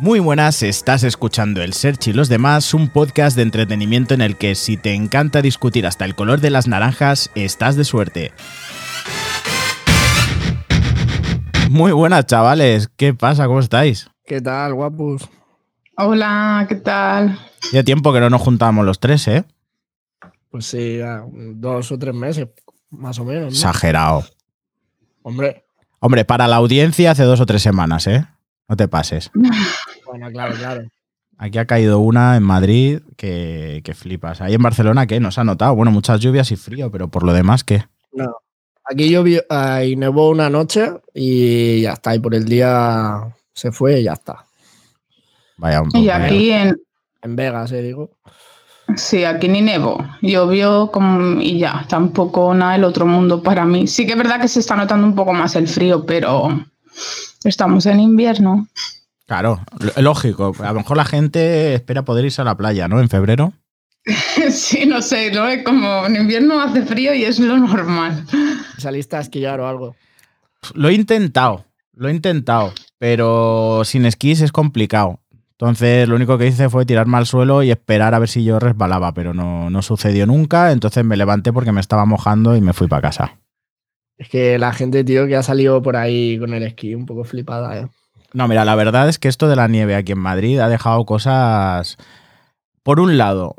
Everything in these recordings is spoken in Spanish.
Muy buenas, estás escuchando El Search y los demás, un podcast de entretenimiento en el que si te encanta discutir hasta el color de las naranjas, estás de suerte. Muy buenas, chavales. ¿Qué pasa? ¿Cómo estáis? ¿Qué tal, guapos? Hola, ¿qué tal? Ya tiempo que no nos juntábamos los tres, ¿eh? Pues sí, ya dos o tres meses, más o menos. ¿no? Exagerado. Hombre, Hombre, para la audiencia hace dos o tres semanas, ¿eh? No te pases. bueno, claro, claro. Aquí ha caído una en Madrid que, que flipas. Ahí en Barcelona, ¿qué? Nos ha notado. Bueno, muchas lluvias y frío, pero por lo demás, ¿qué? No. Aquí llovió ah, y nevó una noche y ya está. Y por el día se fue y ya está. Vaya, un Y vaya. aquí en, En Vegas, eh, digo. sí, aquí ni nevo. Llovió como, y ya, tampoco nada del otro mundo para mí. Sí que es verdad que se está notando un poco más el frío, pero estamos en invierno. Claro, lógico. A lo mejor la gente espera poder irse a la playa, ¿no? En febrero. sí, no sé, ¿no? Es como en invierno hace frío y es lo normal. Saliste a esquiar o algo. Lo he intentado, lo he intentado, pero sin esquís es complicado. Entonces lo único que hice fue tirarme al suelo y esperar a ver si yo resbalaba, pero no, no sucedió nunca. Entonces me levanté porque me estaba mojando y me fui para casa. Es que la gente, tío, que ha salido por ahí con el esquí un poco flipada, eh. No, mira, la verdad es que esto de la nieve aquí en Madrid ha dejado cosas, por un lado,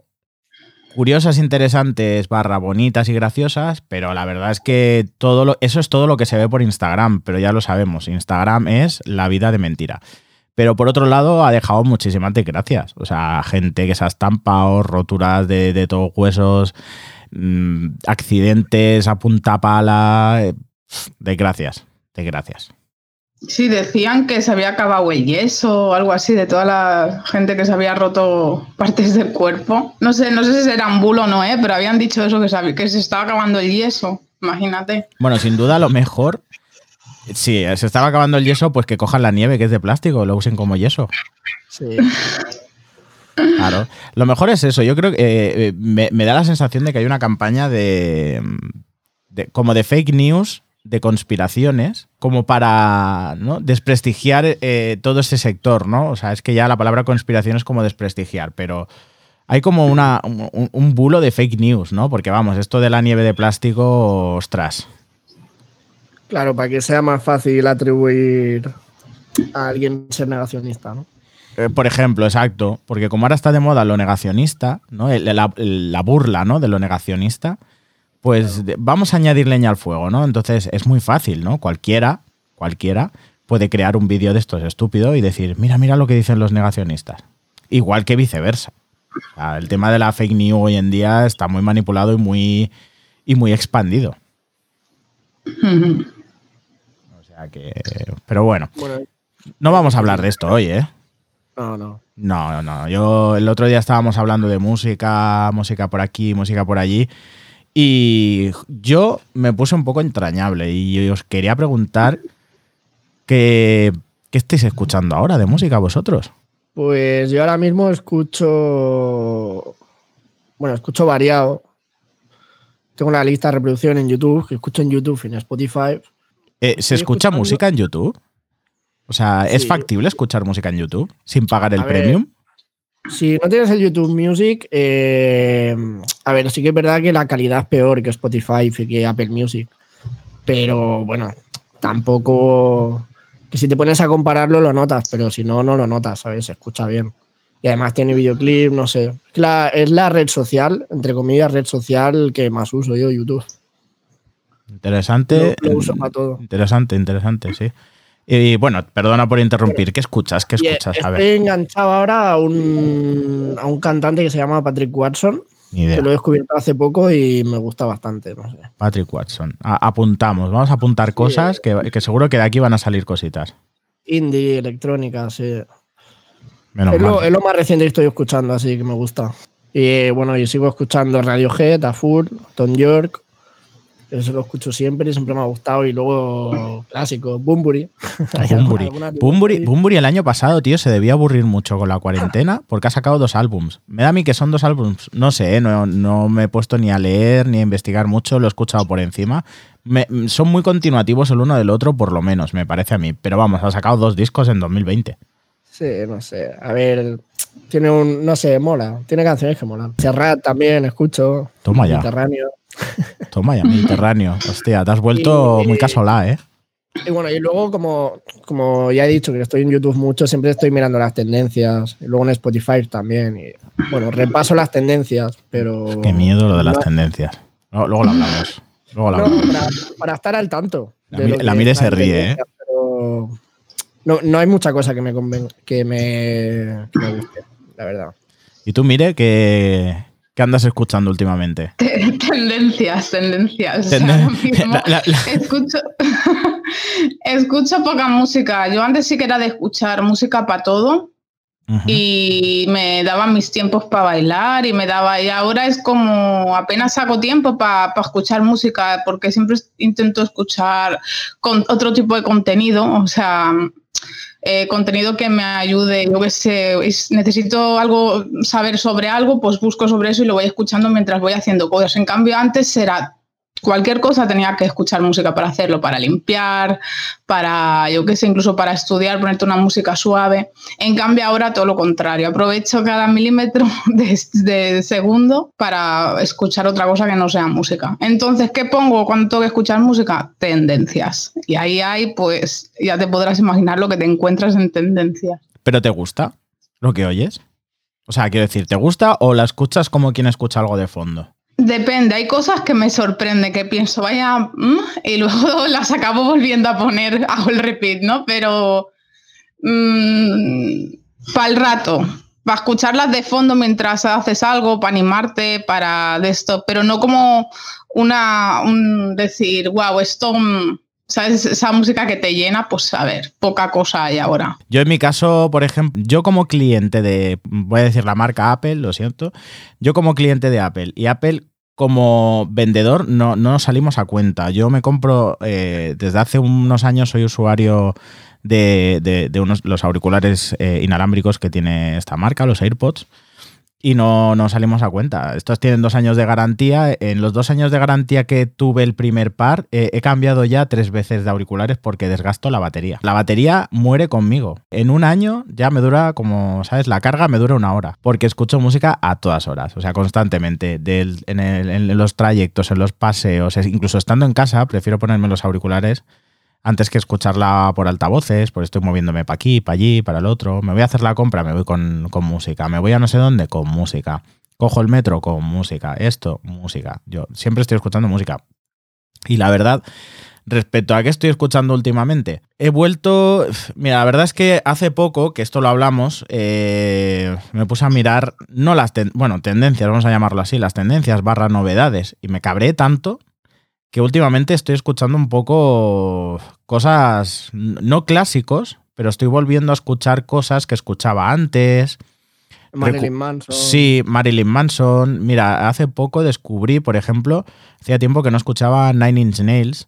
curiosas, interesantes, barra bonitas y graciosas, pero la verdad es que todo lo, eso es todo lo que se ve por Instagram, pero ya lo sabemos, Instagram es la vida de mentira. Pero por otro lado, ha dejado muchísimas desgracias. O sea, gente que se ha estampado, roturas de, de todos huesos, mm, accidentes a punta pala. eh, desgracias, desgracias. Sí, decían que se había acabado el yeso o algo así de toda la gente que se había roto partes del cuerpo. No sé, no sé si era un bulo o no, ¿eh? pero habían dicho eso, que se, que se estaba acabando el yeso. Imagínate. Bueno, sin duda lo mejor. Sí, se estaba acabando el yeso, pues que cojan la nieve, que es de plástico, lo usen como yeso. Sí. Claro. Lo mejor es eso. Yo creo que eh, me, me da la sensación de que hay una campaña de, de- como de fake news, de conspiraciones, como para ¿no? desprestigiar eh, todo ese sector, ¿no? O sea, es que ya la palabra conspiración es como desprestigiar, pero hay como una, un, un bulo de fake news, ¿no? Porque vamos, esto de la nieve de plástico, ostras. Claro, para que sea más fácil atribuir a alguien ser negacionista, ¿no? Eh, por ejemplo, exacto, porque como ahora está de moda lo negacionista, ¿no? El- la, la burla, ¿no? De lo negacionista, pues vamos a añadir leña al fuego, ¿no? Entonces es muy fácil, ¿no? Cualquiera, cualquiera puede crear un vídeo de estos estúpido y decir, mira, mira lo que dicen los negacionistas. Igual que viceversa. O sea, el tema de la fake news hoy en día está muy manipulado y muy, y muy expandido. O sea que. Pero bueno, Bueno, no vamos a hablar de esto hoy, ¿eh? no, no. No, no, no. Yo el otro día estábamos hablando de música, música por aquí, música por allí. Y yo me puse un poco entrañable y os quería preguntar que, ¿qué estáis escuchando ahora de música vosotros? Pues yo ahora mismo escucho. Bueno, escucho variado. Tengo una lista de reproducción en YouTube, que escucho en YouTube y en Spotify. Eh, ¿Se escucha escuchando- música en YouTube? O sea, ¿es Sí. factible escuchar música en YouTube sin pagar el A ver, premium? Si no tienes el YouTube Music, eh, a ver, sí que es verdad que la calidad es peor que Spotify y que Apple Music. Pero bueno, tampoco. Que si te pones a compararlo lo notas, pero si no, no lo notas, ¿sabes? Se escucha bien. Y además tiene videoclip, no sé. Es la, es la red social, entre comillas, red social que más uso yo, YouTube. Interesante. Lo, lo uso para todo. Interesante, interesante, sí. Y bueno, perdona por interrumpir. ¿Qué escuchas? ¿Qué escuchas? A estoy ver, enganchado ahora a un, a un cantante que se llama Patrick Watson, ni idea. que lo he descubierto hace poco y me gusta bastante, no sé. Patrick Watson. A- apuntamos, vamos a apuntar cosas que, que seguro que de aquí van a salir cositas. Indie, electrónica, sí. Menos Es lo, mal. es lo más reciente que estoy escuchando, así que me gusta. Y bueno, yo sigo escuchando Radiohead, Afur, Tom York. Eso lo escucho siempre y siempre me ha gustado. Y luego clásico, Bumburi. Sí. Bunbury el año pasado, tío, se debía aburrir mucho con la cuarentena porque ha sacado dos álbums. Me da a mí que son dos álbums, no sé, ¿eh? no, no me he puesto ni a leer ni a investigar mucho, lo he escuchado por encima. Me- son muy continuativos el uno del otro, por lo menos, me parece a mí. Pero vamos, ha sacado dos discos en 2020. Sí, no sé. A ver, tiene un, no sé, mola. Tiene canciones que molan. Serrat también, escucho. Toma ya. Mediterráneo. Toma ya, Mediterráneo. Hostia, te has vuelto Y- muy casolá, ¿eh? Y bueno, y luego, como, como ya he dicho que estoy en YouTube mucho, siempre estoy mirando las tendencias. Y luego en Spotify también. Y, bueno, repaso las tendencias, pero. Qué miedo lo de las no- tendencias. Luego, luego lo hablamos. Luego lo No, hablamos. para, para estar al tanto. La Mi- la Mire se ríe, ¿eh? pero no, no hay mucha cosa que me, conven- que me, que me guste, la verdad. Y tú, mire, ¿qué, qué andas escuchando últimamente? Tendencias, tendencias. O sea, Tenden- ahora mismo La- la- la- Escucho, escucho poca música. Yo antes sí que era de escuchar música para todo y me daba mis tiempos para bailar y me daba y ahora es como apenas hago tiempo para escuchar música porque siempre intento escuchar con otro tipo de contenido, o sea, eh, contenido que me ayude, yo que sé, es- necesito algo, saber sobre algo, pues busco sobre eso y lo voy escuchando mientras voy haciendo cosas. En cambio, antes era cualquier cosa tenía que escuchar música para hacerlo, para limpiar, para, yo qué sé, incluso para estudiar, ponerte una música suave. En cambio, ahora todo lo contrario. Aprovecho cada milímetro de, de segundo para escuchar otra cosa que no sea música. Entonces, ¿qué pongo cuando tengo que escuchar música? Tendencias. Y ahí hay, pues, ya te podrás imaginar lo que te encuentras en tendencias. ¿Pero te gusta lo que oyes? O sea, quiero decir, ¿te gusta o la escuchas como quien escucha algo de fondo? Depende, hay cosas que me sorprende, que pienso, vaya, mm, y luego las acabo volviendo a poner, hago el repeat, ¿no? Pero para el rato, para escucharlas de fondo mientras haces algo, para animarte, para de esto, pero no como una, un decir, wow, esto, mm", ¿sabes? Esa música que te llena, pues a ver, poca cosa hay ahora. Yo en mi caso, por ejemplo, yo como cliente de, voy a decir la marca Apple, lo siento, yo como cliente de Apple y Apple como vendedor no, no salimos a cuenta. Yo me compro, eh, desde hace unos años soy usuario de, de- de unos, los auriculares eh, inalámbricos que tiene esta marca, los AirPods. Y no, no salimos a cuenta. Estos tienen dos años de garantía. En los dos años de garantía que tuve el primer par, eh, he cambiado ya tres veces de auriculares porque desgasto la batería. La batería muere conmigo. En un año ya me dura, como sabes, la carga me dura una hora. Porque escucho música a todas horas, o sea, constantemente. Del- en, los trayectos, en los paseos, incluso estando en casa, prefiero ponerme los auriculares antes que escucharla por altavoces, pues estoy moviéndome para aquí, para allí, para el otro. Me voy a hacer la compra, me voy con, con música. Me voy a no sé dónde, con música. Cojo el metro con música. Esto, música. Yo siempre estoy escuchando música. Y la verdad, respecto a qué estoy escuchando últimamente, he vuelto. Mira, la verdad es que hace poco, que esto lo hablamos, eh, me puse a mirar, no las, bueno, tendencias, vamos a llamarlo así, las tendencias barra novedades. Y me cabré tanto que últimamente estoy escuchando un poco cosas no clásicos, pero estoy volviendo a escuchar cosas que escuchaba antes. Marilyn Manson. Sí, Marilyn Manson. Mira, hace poco descubrí, por ejemplo, hacía tiempo que no escuchaba Nine Inch Nails.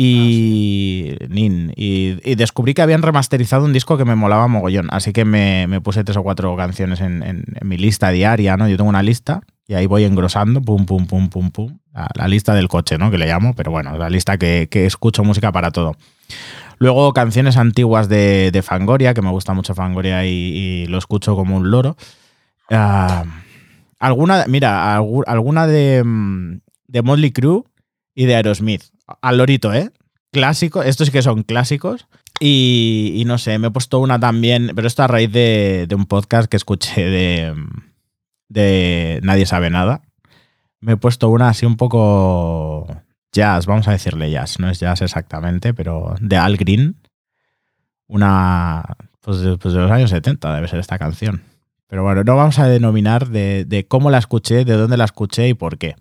Y, Nin, y, y descubrí que habían remasterizado un disco que me molaba mogollón. Así que me, me puse tres o cuatro canciones en, en- en mi lista diaria, ¿no? Yo tengo una lista y ahí voy engrosando, pum, pum, pum, pum, pum. La, la lista del coche, ¿no? Que le llamo, pero bueno, la lista que, que escucho música para todo. Luego canciones antiguas de, de Fangoria, que me gusta mucho Fangoria y, lo escucho como un loro. Ah, alguna, mira, algu- alguna de, mm, de Motley Crue y de Aerosmith. Al lorito, ¿eh? Clásico, estos sí que son clásicos. Y, no sé, me he puesto una también, pero esto a raíz de, de un podcast que escuché de, de Nadie sabe nada. Me he puesto una así un poco jazz, vamos a decirle jazz, no es jazz exactamente, pero de Al Green. Una, pues de, pues de los años 70 debe ser esta canción. Pero bueno, no vamos a denominar de, de cómo la escuché, de dónde la escuché y por qué.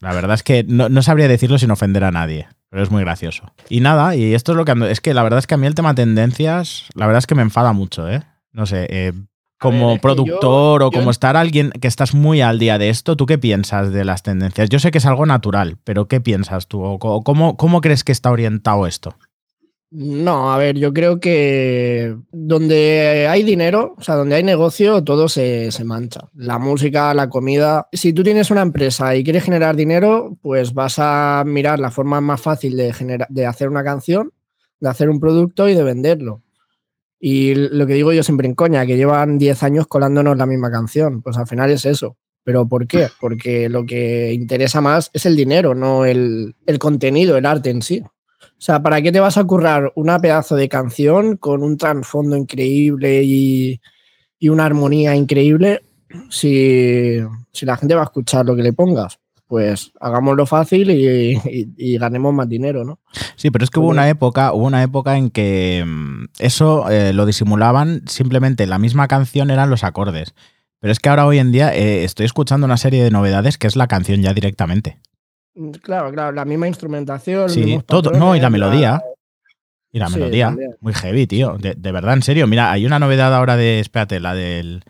La verdad es que no, no sabría decirlo sin ofender a nadie, pero es muy gracioso. Y nada, y esto es lo que ando. Es que la verdad es que a mí el tema tendencias, la verdad es que me enfada mucho, ¿eh? No sé, eh, como ver, productor yo- o como estar alguien que estás muy al día de esto, ¿tú qué piensas de las tendencias? Yo sé que es algo natural, pero ¿qué piensas tú? ¿O co- cómo, cómo crees que está orientado esto? No, a ver, yo creo que donde hay dinero, o sea, donde hay negocio, todo se, se mancha. La música, la comida. Si tú tienes una empresa y quieres generar dinero, pues vas a mirar la forma más fácil de, genera- de hacer una canción, de hacer un producto y de venderlo. Y lo que digo yo siempre en coña, que llevan 10 años colándonos la misma canción, pues al final es eso. ¿Pero por qué? Porque lo que interesa más es el dinero, no el, el contenido, el arte en sí. O sea, ¿para qué te vas a currar una pedazo de canción con un trasfondo increíble y, y una armonía increíble si, si, la gente va a escuchar lo que le pongas? Pues hagámoslo fácil y, y, y ganemos más dinero, ¿no? Sí, pero es que hubo una época, hubo una época en que mm, eso eh, lo disimulaban simplemente la misma canción eran los acordes. Pero es que ahora hoy en día eh, estoy escuchando una serie de novedades que es la canción ya directamente. Mm, claro, claro, la misma instrumentación. Sí, todo, no, y la melodía. Y la melodía, muy heavy, tío. De, de, verdad, en serio. Mira, hay una novedad ahora de, espérate, la del...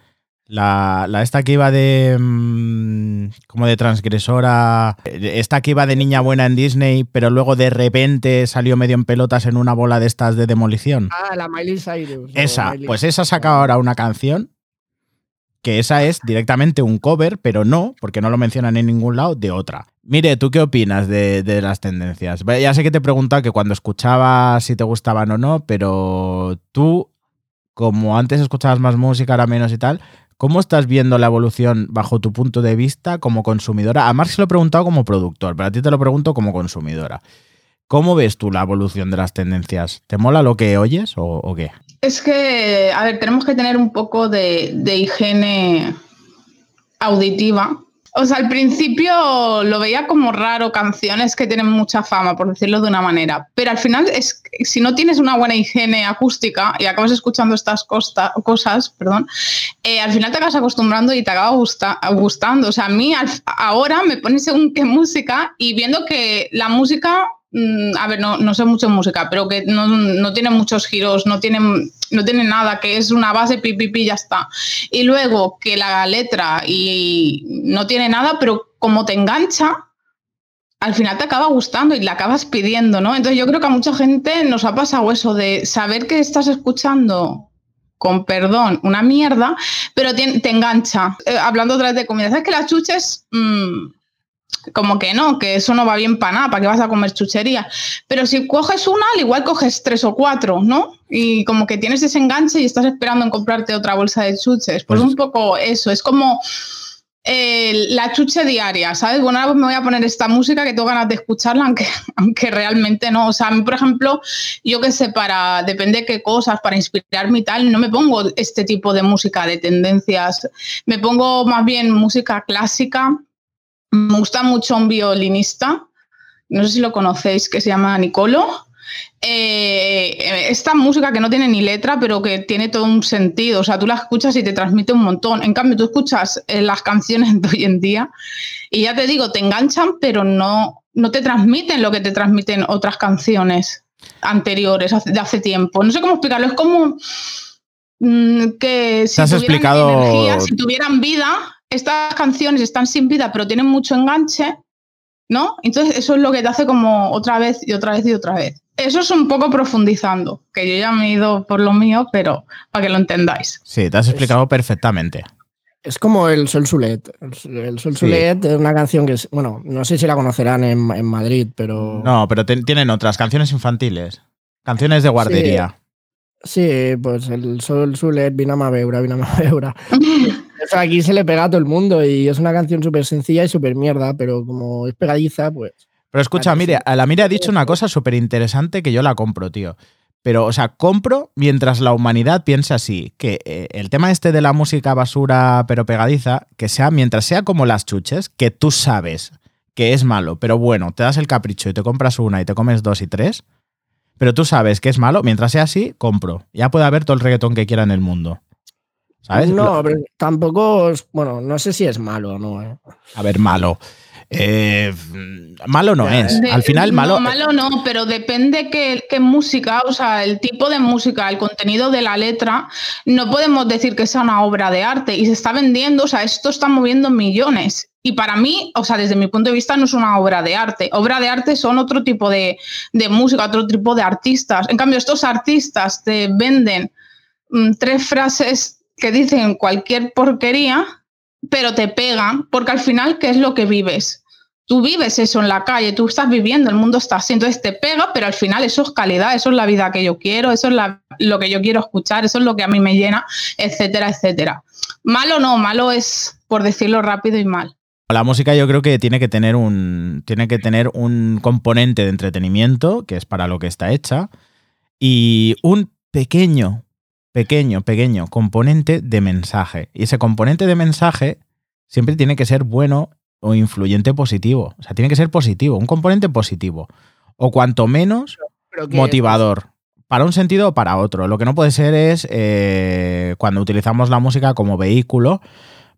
La, la esta que iba de... Mmm, como de transgresora... Esta que iba de niña buena en Disney, pero luego de repente salió medio en pelotas en una bola de estas de demolición. Ah, la Miley Cyrus. Esa, Miley. pues esa ha sacado ahora una canción que esa es directamente un cover, pero no, porque no lo mencionan en ningún lado, de otra. Mire, ¿tú qué opinas de, de, las tendencias? Ya sé que te he preguntado que cuando escuchabas si te gustaban o no, pero tú, como antes escuchabas más música, ahora menos y tal, ¿cómo estás viendo la evolución bajo tu punto de vista como consumidora? A Marx se lo he preguntado como productor, pero a ti te lo pregunto como consumidora. ¿Cómo ves tú la evolución de las tendencias? ¿Te mola lo que oyes o, qué? Es que, a ver, tenemos que tener un poco de, higiene auditiva. O sea, al principio lo veía como raro, canciones que tienen mucha fama, por decirlo de una manera. Pero al final, es, si no tienes una buena higiene acústica y acabas escuchando estas cosas, perdón, eh, al final te acabas acostumbrando y te acaba gusta, gustando. O sea, a mí ahora me pones según qué música y viendo que la música a ver, no, no, sé mucho de música, pero que no, no, tiene muchos giros, no tiene, no tiene nada, que es una base pipipi y ya está. Y luego que la letra y no tiene nada, pero como te engancha, al final te acaba gustando y la acabas pidiendo, ¿no? Entonces yo creo que a mucha gente nos ha pasado eso de saber que estás escuchando con perdón, una mierda, pero te, te engancha. Eh, hablando otra vez de comida, ¿sabes que las chuches... Mmm, como que no, que eso no va bien para nada, ¿para qué vas a comer chuchería? Pero si coges una, al igual coges tres o cuatro, ¿no? Y como que tienes ese enganche y estás esperando en comprarte otra bolsa de chuches. Pues, pues un poco eso, es como eh, la chuche diaria, ¿sabes? Bueno, ahora me voy a poner esta música que tengo ganas de escucharla, aunque, aunque realmente no. O sea, a mí, por ejemplo, yo qué sé, para, depende de qué cosas, para inspirarme y tal, no me pongo este tipo de música de tendencias. Me pongo más bien música clásica me gusta mucho un violinista, no sé si lo conocéis, que se llama Nicolo. Eh, esta música que no tiene ni letra, pero que tiene todo un sentido. O sea, tú la escuchas y te transmite un montón. En cambio, tú escuchas eh, las canciones de hoy en día y ya te digo, te enganchan, pero no, no te transmiten lo que te transmiten otras canciones anteriores, de hace tiempo. No sé cómo explicarlo. Es como mmm, que si tuvieran explicado... energía, si tuvieran vida, estas canciones están sin vida, pero tienen mucho enganche, ¿no? Entonces eso es lo que te hace como otra vez y otra vez y otra vez. Eso es un poco profundizando, que yo ya me he ido por lo mío, pero para que lo entendáis. Sí, te has explicado es, perfectamente. Es como el Sol Sulet. El, Sol Sulet sí. es una canción que, es, bueno, no sé si la conocerán en, en Madrid, pero... No, pero te, tienen otras, canciones infantiles, canciones de guardería. Sí, sí pues el Sol Sulet, Vinama Beura, Vinama Beura. Aquí se le pega a todo el mundo y es una canción súper sencilla y súper mierda, pero como es pegadiza, pues. Pero escucha, mire, a la Mire ha dicho una cosa súper interesante que yo la compro, tío. Pero, o sea, compro mientras la humanidad piensa así, que eh, el tema este de la música basura pero pegadiza, que sea, mientras sea como las chuches, que tú sabes que es malo, pero bueno, te das el capricho y te compras una y te comes dos y tres, pero tú sabes que es malo, mientras sea así, compro. Ya puede haber todo el reggaetón que quiera en el mundo. ¿Sabes? No, pero tampoco, es, bueno, no sé si es malo o no. ¿eh? A ver, malo. Eh, malo no es. De, Al final, malo. No, malo no, pero depende qué, qué, música, o sea, el tipo de música, el contenido de la letra, no podemos decir que sea una obra de arte y se está vendiendo, o sea, esto está moviendo millones. Y para mí, o sea, desde mi punto de vista, no es una obra de arte. Obra de arte son otro tipo de, de música, otro tipo de artistas. En cambio, estos artistas te venden mmm, tres frases que dicen cualquier porquería, pero te pegan, porque al final, ¿qué es lo que vives? tú vives eso en la calle, tú estás viviendo, el mundo está así, entonces te pega, pero al final eso es calidad, eso es la vida que yo quiero, eso es lo que yo quiero escuchar, eso es lo que a mí me llena, etcétera, etcétera. Malo no, malo es por decirlo rápido y mal. La música yo creo que tiene que tener un tiene que tener un componente de entretenimiento, que es para lo que está hecha, y un pequeño, pequeño, pequeño componente de mensaje. Y ese componente de mensaje siempre tiene que ser bueno o influyente positivo. O sea, tiene que ser positivo, un componente positivo. O cuanto menos motivador. Para un sentido o para otro. Lo que no puede ser es eh, cuando utilizamos la música como vehículo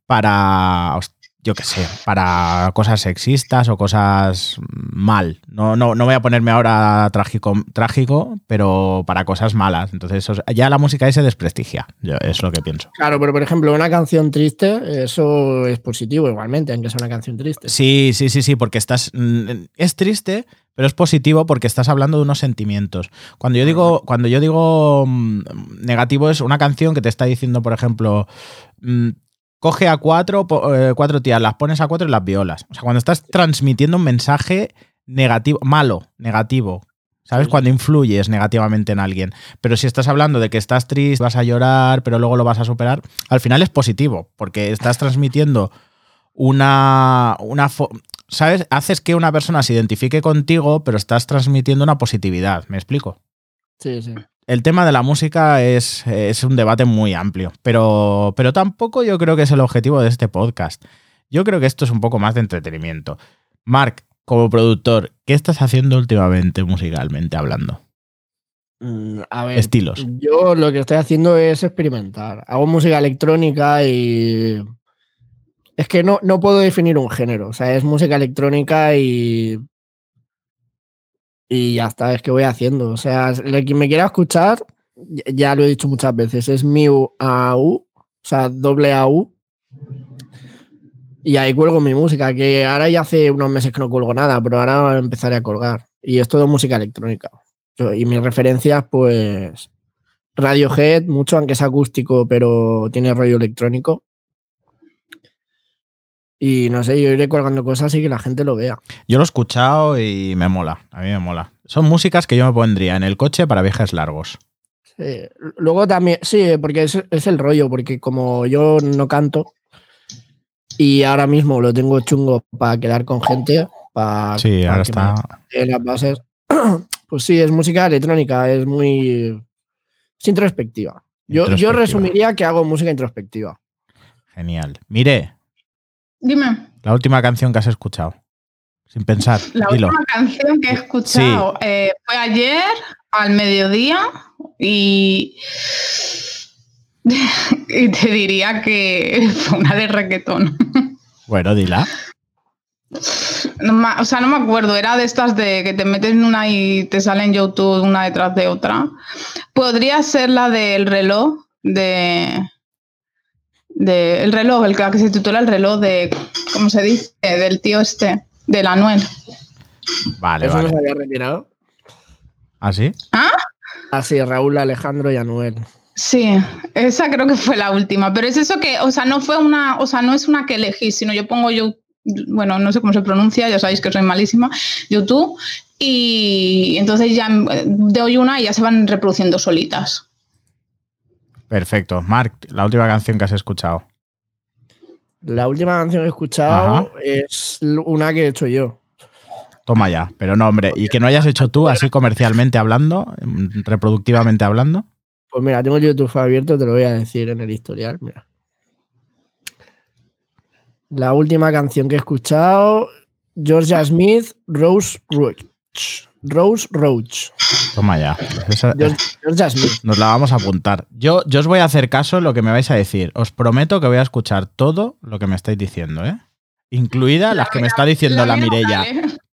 para yo qué sé, para cosas sexistas o cosas mal. No, no, no voy a ponerme ahora trágico, trágico, pero para cosas malas. Entonces, ya la música ahí se desprestigia. Yo, es lo que pienso. Claro, pero por ejemplo, una canción triste, eso es positivo igualmente, aunque sea una canción triste. Sí, sí, sí, sí, porque estás. Mm, es triste, pero es positivo porque estás hablando de unos sentimientos. Cuando yo digo, cuando yo digo mm, negativo, es una canción que te está diciendo, por ejemplo, mm, coge a cuatro, eh, cuatro tías, las pones a cuatro y las violas. O sea, cuando estás transmitiendo un mensaje negativo, malo, negativo, ¿Sabes? Cuando influyes negativamente en alguien. Pero si estás hablando de que estás triste, vas a llorar, pero luego lo vas a superar, al final es positivo, porque estás transmitiendo una. una ¿Sabes? Haces que una persona se identifique contigo, pero estás transmitiendo una positividad. ¿Me explico? Sí, sí el tema de la música es, un debate muy amplio, pero, pero tampoco yo creo que es el objetivo de este podcast. Yo creo que esto es un poco más de entretenimiento. Mark, como productor, ¿qué estás haciendo últimamente musicalmente hablando? Mm, a ver, Estilos. Yo lo que estoy haciendo es experimentar. Hago música electrónica y. Es que no, no puedo definir un género. O sea, es música electrónica y y ya está, es que voy haciendo. O sea, el que me quiera escuchar, ya lo he dicho muchas veces, es Miu AU, o sea, doble AU. Y ahí cuelgo mi música, que ahora ya hace unos meses que no cuelgo nada, pero ahora empezaré a colgar. Y es todo música electrónica. Y mis referencias, pues, Radiohead, mucho, aunque es acústico, pero tiene rollo electrónico. Y no sé, yo iré colgando cosas y que la gente lo vea. Yo lo he escuchado y me mola, a mí me mola. Son músicas que yo me pondría en el coche para viajes largos. Sí. Luego también, sí, porque es, el rollo, porque como yo no canto y ahora mismo lo tengo chungo para quedar con gente, para, sí, ahora está. En las bases, pues sí, es música electrónica, es muy. Es introspectiva. Yo, yo resumiría que hago música introspectiva. Genial. Mire, Dime. La última canción que has escuchado. Sin pensar. La última canción que he escuchado eh, fue ayer al mediodía y, y te diría que fue una de reggaetón. Bueno, dila. o sea, no me acuerdo, era de estas de que te metes en una y te sale en YouTube una detrás de otra. Podría ser la del reloj de, el reloj, el que se titula el reloj de, ¿cómo se dice? Del tío este, de Anuel. Vale, ¿Eso vale. se había retirado? ¿Ah, sí? ¿Ah? Ah, sí, Raúl, Alejandro y Anuel. Sí, esa creo que fue la última, pero es eso que, o sea, no fue una, o sea, no es una que elegí, sino yo pongo yo, bueno, no sé cómo se pronuncia, ya sabéis que soy malísima, YouTube, y entonces ya doy una y ya se van reproduciendo solitas. Perfecto. Mark, la última canción que has escuchado. La última canción que he escuchado es una que he hecho yo. Toma ya, pero no, hombre, y que no hayas hecho tú así comercialmente hablando, reproductivamente hablando. Pues mira, tengo el YouTube abierto, te lo voy a decir en el historial. Mira. La última canción que he escuchado, Georgia Smith, Rose Roach. Rose Roach. Toma ya. Smith. Nos la vamos a apuntar. Yo, yo os voy a hacer caso en lo que me vais a decir. Os prometo que voy a escuchar todo lo que me estáis diciendo, ¿eh? Incluida las que me está diciendo la Mirella.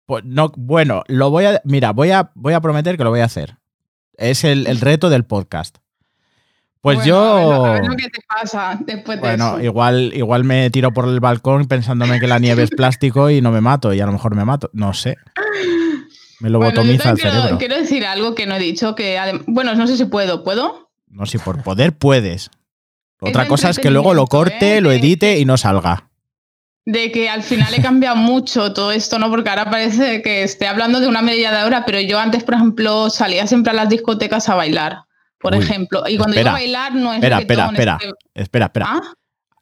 Pues no, bueno, lo voy a. Mira, voy a, voy a prometer que lo voy a hacer. Es el, reto del podcast. Pues yo. A ver, lo que te pasa después de bueno, igual, igual me tiro por el balcón pensándome que la nieve es plástico y no me mato, y a lo mejor me mato. No sé. Me lo botomiza el cerebro. Quiero decir algo que no he dicho, que bueno, no sé si puedo, ¿puedo? No, si por poder puedes. Otra cosa es que luego lo corte, ¿eh? lo edite y no salga. de que al final he cambiado mucho todo esto, ¿no? Porque ahora parece que esté hablando de una media de hora, pero yo antes, por ejemplo, salía siempre a las discotecas a bailar, por Uy, ejemplo. Y cuando espera, digo bailar no es Espera, espera, espera. Espera, espera. ¿Ah?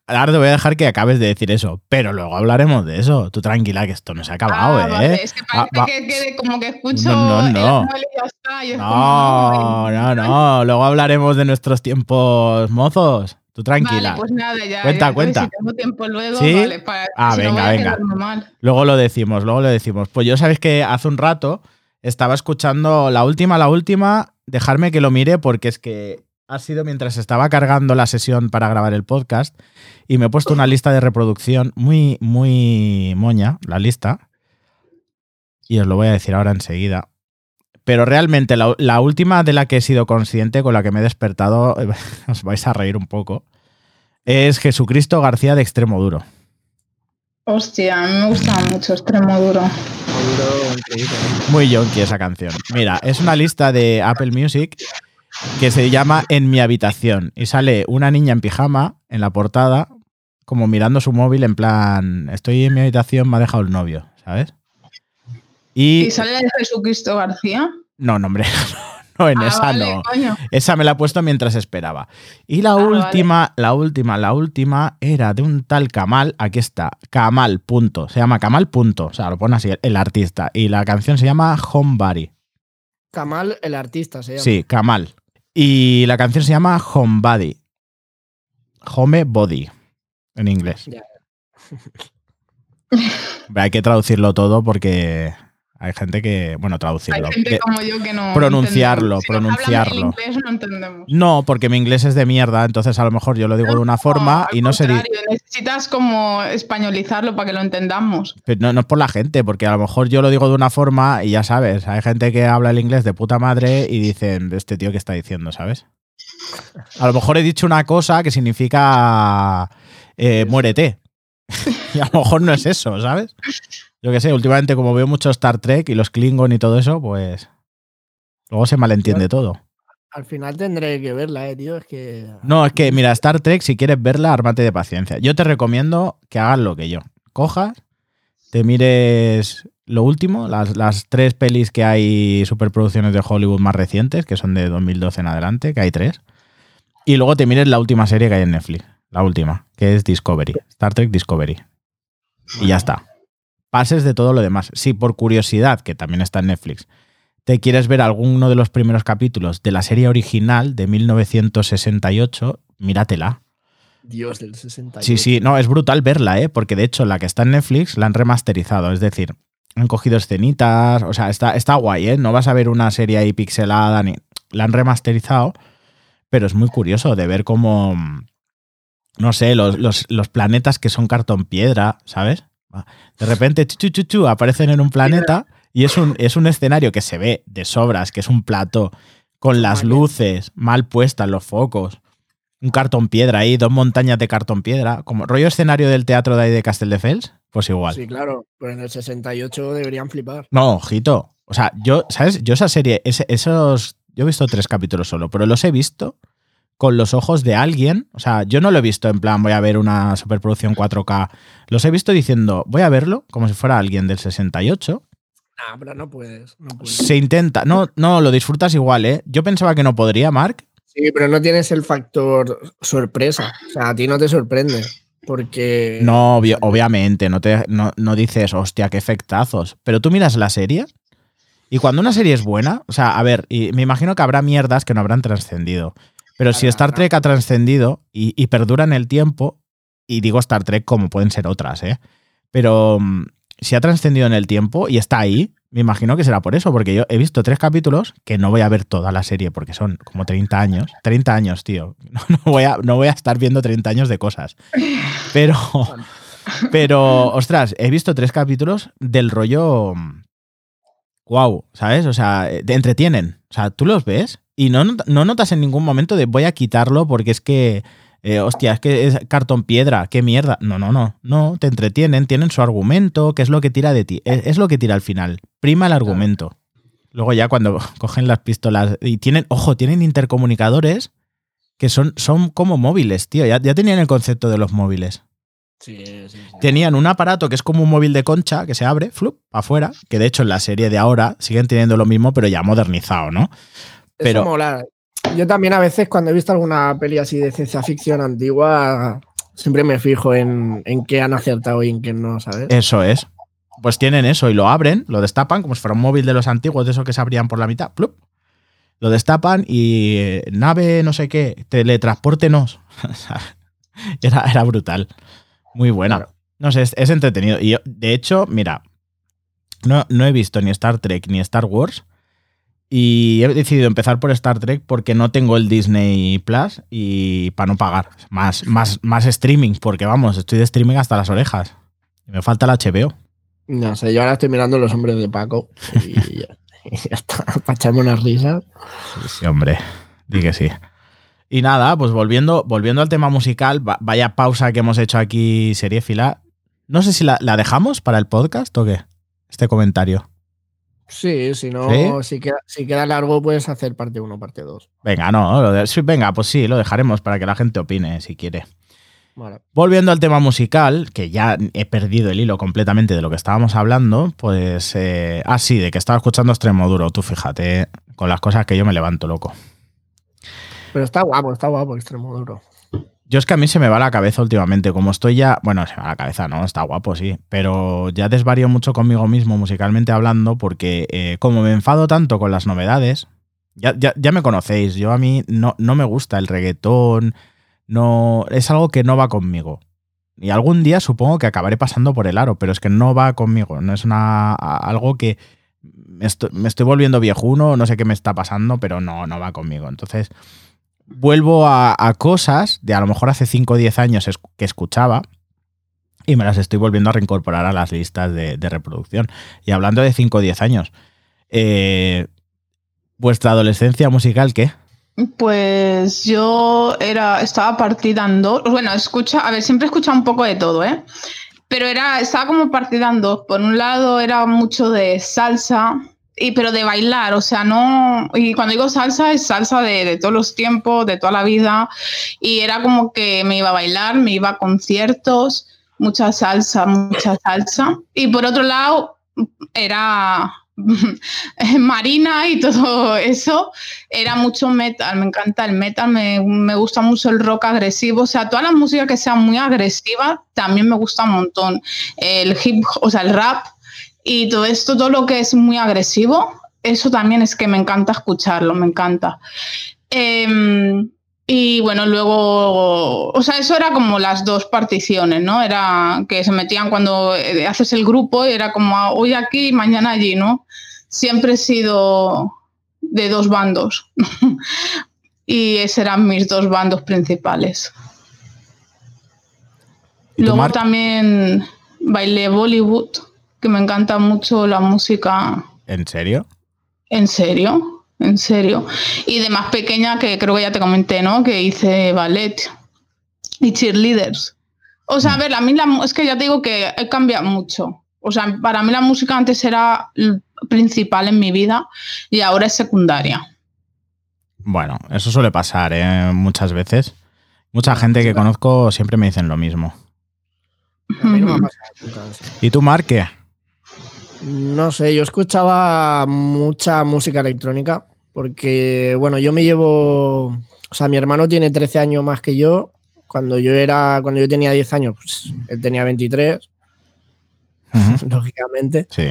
Ahora te voy a dejar que acabes de decir eso, pero luego hablaremos de eso. Tú tranquila, que esto no se ha acabado, Ah, ¿eh? vale, Es que Ah, parece que, que como que escucho No, no, el no. Como, No, no, no. Luego hablaremos de nuestros tiempos mozos. Tú tranquila. Vale, pues nada, ya. Cuenta, cuenta. Si tengo tiempo luego, ¿Sí? vale. Para, Ah, si venga, venga. mal. Luego lo decimos, luego lo decimos. Pues yo sabéis que hace un rato estaba escuchando la última, la última, dejarme que lo mire porque es que ha sido mientras estaba cargando la sesión para grabar el podcast y me he puesto una lista de reproducción muy, muy moña, la lista. Y os lo voy a decir ahora enseguida. Pero realmente la, la última de la que he sido consciente, con la que me he despertado, os vais a reír un poco, es Jesucristo García de Extremo Duro. Hostia, me gusta mucho extremo duro. Muy yonki esa canción. Mira, es una lista de Apple Music que se llama En mi habitación y sale una niña en pijama en la portada como mirando su móvil en plan, estoy en mi habitación, me ha dejado el novio, ¿sabes? Y... ¿Y sale de Jesucristo García? No, no, hombre, no, en Ah, esa vale, no. coño. Esa me la he puesto mientras esperaba. Y la Ah, vale. última, la última, la última era de un tal Kamal. Aquí está, Kamal, punto. Se llama Kamal, punto. O sea, lo pone así, el artista. Y la canción se llama Homebody. Kamal, el artista, se llama. Sí, Kamal. Y la canción se llama Homebody. Home Body, en inglés. Hay que traducirlo todo porque hay gente que, bueno, traducirlo. Hay gente como yo que no. pronunciarlo. Si pronunciarlo. inglés no entendemos. No, porque mi inglés es de mierda, entonces a lo mejor yo lo digo de una forma y no sé. di- contrario, Necesitas como españolizarlo para que lo entendamos. Pero no, no es por la gente, porque a lo mejor yo lo digo de una forma y ya sabes, hay gente que habla el inglés de puta madre y dicen, este tío que está diciendo, ¿sabes? A lo mejor he dicho una cosa que significa eh, muérete. y a lo mejor no es eso, ¿sabes? Yo qué sé, últimamente como veo mucho Star Trek y los Klingon y todo eso, pues luego se malentiende todo. Al final tendré que verla, eh, tío. Es que. No, es que mira, Star Trek, si quieres verla, ármate de paciencia. Yo te recomiendo que hagas lo que yo. Cojas, te mires lo último, las, las tres pelis que hay superproducciones de Hollywood más recientes, que son de 2012 en adelante, que hay tres. Y luego te mires la última serie que hay en Netflix, la última, que es Discovery, Star Trek Discovery. Y ya está. Pases de todo lo demás. Si por curiosidad, que también está en Netflix, te quieres ver alguno de los primeros capítulos de la serie original de 1968, míratela. Dios del 60. Sí, sí, no, es brutal verla, ¿eh? Porque de hecho la que está en Netflix la han remasterizado, es decir, han cogido escenitas, o sea, está, está guay, ¿eh? No vas a ver una serie ahí pixelada, ni... la han remasterizado, pero es muy curioso de ver cómo, no sé, los, los- los planetas que son cartón piedra, ¿sabes? De repente, chu, chu, chu, chu, aparecen en un planeta y es un, es un escenario que se ve de sobras, que es un plato con las luces mal puestas, los focos, un cartón piedra ahí, dos montañas de cartón piedra, como rollo escenario del teatro de ahí de Castelldefels, pues igual. Sí, claro. Pero en el 68 deberían flipar. No, ojito. O sea, yo, ¿sabes? Yo esa serie, ese- esos. Yo he visto tres capítulos solo, pero los he visto con los ojos de alguien. O sea, yo no lo he visto en plan, voy a ver una superproducción 4K. Los he visto diciendo, voy a verlo como si fuera alguien del 68. Nah, pero no puedes. No puedes. Se intenta. No, no, lo disfrutas igual, ¿eh? Yo pensaba que no podría, Mark. Sí, pero no tienes el factor sorpresa. O sea, a ti no te sorprende. Porque. No, obvio- obviamente, no, te, no, no dices, hostia, qué efectazos. Pero tú miras la serie y cuando una serie es buena, o sea, a ver, y me imagino que habrá mierdas que no habrán trascendido. Pero si Star. Trek ha trascendido y, y perdura en el tiempo, y digo Star Trek como pueden ser otras, ¿eh? Pero mm, si ha trascendido en el tiempo y está ahí, me imagino que será por eso, porque yo he visto tres capítulos que no voy a ver toda la serie porque son como 30 años. 30 años, tío. No, no voy, a, no voy a estar viendo 30 años de cosas. Pero, pero, ostras, he visto tres capítulos del rollo. Wow, ¿sabes? O sea, eh, te entretienen. O sea, tú los ves y no, no notas en ningún momento de voy a quitarlo porque es que. eh, hostia, es que es cartón piedra, qué mierda. No, no, no. No, te entretienen, tienen su argumento, que es lo que tira de ti. Es, es lo que tira al final. Prima el argumento. Luego ya cuando cogen las pistolas y tienen, ojo, tienen intercomunicadores que son, son como móviles, tío. Ya, ya tenían el concepto de los móviles. Sí, sí, sí. Tenían un aparato que es como un móvil de concha que se abre, flup, afuera, que de hecho en la serie de ahora siguen teniendo lo mismo, pero ya modernizado, ¿no? Pero- Eso mola. Yo también a veces cuando he visto alguna peli así de ciencia ficción antigua, siempre me fijo en, en qué han acertado y en qué no, ¿sabes? Eso es. Pues tienen eso y lo abren, lo destapan, como si fuera un móvil de los antiguos, de esos que se abrían por la mitad, plup. Lo destapan y eh, nave, no sé qué, teletranspórtenos. era, era brutal. Muy buena. Claro. No sé, es, es entretenido. Y yo, de hecho, mira, no, no he visto ni Star Trek ni Star Wars. Y he decidido empezar por Star Trek porque no tengo el Disney Plus y para no pagar. Más, más, más streaming, porque vamos, estoy de streaming hasta las orejas. Y me falta el HBO. No sé, yo ahora estoy mirando Los Hombres de Paco y ya, ya está, para echarme unas risas. Sí, sí, hombre. Di que sí. Y nada, pues volviendo, volviendo al tema musical, va- vaya pausa que hemos hecho aquí, seriéfila. No sé si la, la dejamos para el podcast o qué. Este comentario. Sí, si no, ¿Sí? Si, queda, si queda largo, puedes hacer parte 1, parte 2. Venga, no, lo de- sí, venga, pues sí, lo dejaremos para que la gente opine si quiere. Vale. Volviendo al tema musical, que ya he perdido el hilo completamente de lo que estábamos hablando, pues. Eh, ah, sí, de que estaba escuchando Extremo Duro, tú fíjate, con las cosas que yo me levanto loco. Pero está guapo, está guapo, extremo duro. Yo es que a mí se me va la cabeza últimamente, como estoy ya, bueno, se me va la cabeza, no, está guapo, sí, pero ya desvarío mucho conmigo mismo musicalmente hablando porque eh, como me enfado tanto con las novedades, ya, ya, ya me conocéis, yo a mí no, no me gusta el reggaetón, no, es algo que no va conmigo. Y algún día supongo que acabaré pasando por el aro, pero es que no va conmigo, no es algo que me me estoy volviendo viejuno, no sé qué me está pasando, pero no, no va conmigo. Entonces vuelvo a, cosas de a lo mejor hace 5 o 10 años que escuchaba y me las estoy volviendo a reincorporar a las listas de, reproducción. Y hablando de 5 o 10 años, eh, ¿vuestra adolescencia musical qué? Pues yo era, estaba partida en dos. Bueno, escucha, a ver, siempre he escuchado un poco de todo, ¿eh? Pero era, estaba como partida en dos. Por un lado era mucho de salsa, y, pero de bailar, o sea, no. Y cuando digo salsa, es salsa de, de todos los tiempos, de toda la vida. Y era como que me iba a bailar, me iba a conciertos, mucha salsa, mucha salsa. Y por otro lado, era Marina y todo eso era mucho metal, me encanta el metal, me, me gusta mucho el rock agresivo, o sea, toda la música que sea muy agresiva también me gusta un montón. El hip, o sea, el rap y todo esto, todo lo que es muy agresivo, eso también es que me encanta escucharlo, me encanta. Em, y bueno, luego, o sea, eso era como las dos particiones, ¿no? Era que se metían cuando eh, haces el grupo y era como ah, hoy aquí, mañana allí, ¿no? Siempre he sido de dos bandos. y esos eran mis dos bandos principales. ¿Y tú, Luego también bailé Bollywood, que me encanta mucho la música ¿En serio? ¿En serio? ¿En serio? Y de más pequeña, que creo que ya te comenté, ¿no? Que hice ballet y cheerleaders. O sea, a ver, a mí la, es que ya te digo que he cambiado mucho. O sea, para mí la música antes era principal en mi vida y ahora es secundaria. Bueno, eso suele pasar ¿eh? muchas veces. Mucha gente que conozco siempre me dicen lo mismo. A mí no me. ¿Y tú, Marc, qué? No sé, yo escuchaba mucha música electrónica porque, bueno, yo me llevo, o sea, mi hermano tiene 13 años más que yo. Cuando yo era, cuando yo tenía 10 años, pues él tenía 23, Ujú. lógicamente. Sí.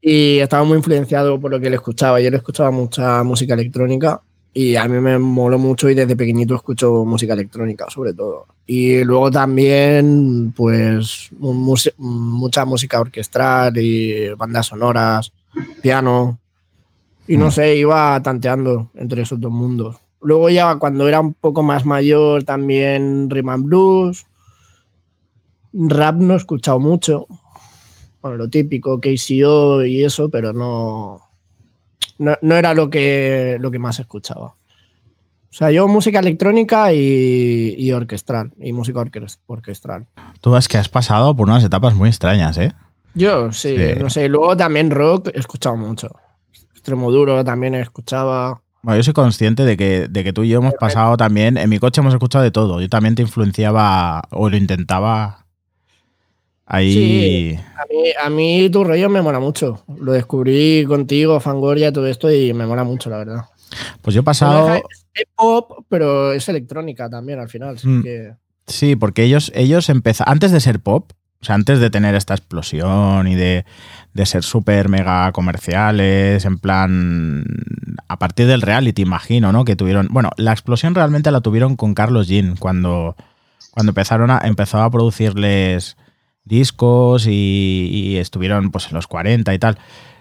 Y estaba muy influenciado por lo que él escuchaba. Yo él escuchaba mucha música electrónica y a mí me moló mucho y desde pequeñito escucho música electrónica, sobre todo. Y luego también, pues, mucha música orquestral y bandas sonoras, piano. Y no sé, iba tanteando entre esos dos mundos. Luego ya cuando era un poco más mayor también rhythm and blues. Rap no he escuchado mucho. Bueno, lo típico, KCO y eso, pero no, no, no era lo que, lo que más escuchaba. O sea, yo música electrónica y, y orquestral, y música orques- orquestral. Tú es que has pasado por unas etapas muy extrañas, ¿eh? Yo sí, Sí. no sé. Luego también rock he escuchado mucho. Extremo duro también escuchaba. Bueno, yo soy consciente de que, de que tú y yo hemos pasado también, en mi coche hemos escuchado de todo. Yo también te influenciaba o lo intentaba Ahí. Sí. A mí, a mí tu rollo me mola mucho. Lo descubrí contigo, Fangoria, todo esto, y me mola mucho, la verdad. Pues yo he pasado. Es pop, pero es electrónica también al final. Mm. que- Sí, porque ellos, ellos empezaron. Antes de ser pop, o sea, antes de tener esta explosión y de, de ser súper mega comerciales, en plan. A partir del reality, imagino, ¿no? Que tuvieron. Bueno, la explosión realmente la tuvieron con Carlos Jean, cuando, cuando empezaron a, empezó a producirles discos y, y estuvieron pues en los 40 y tal.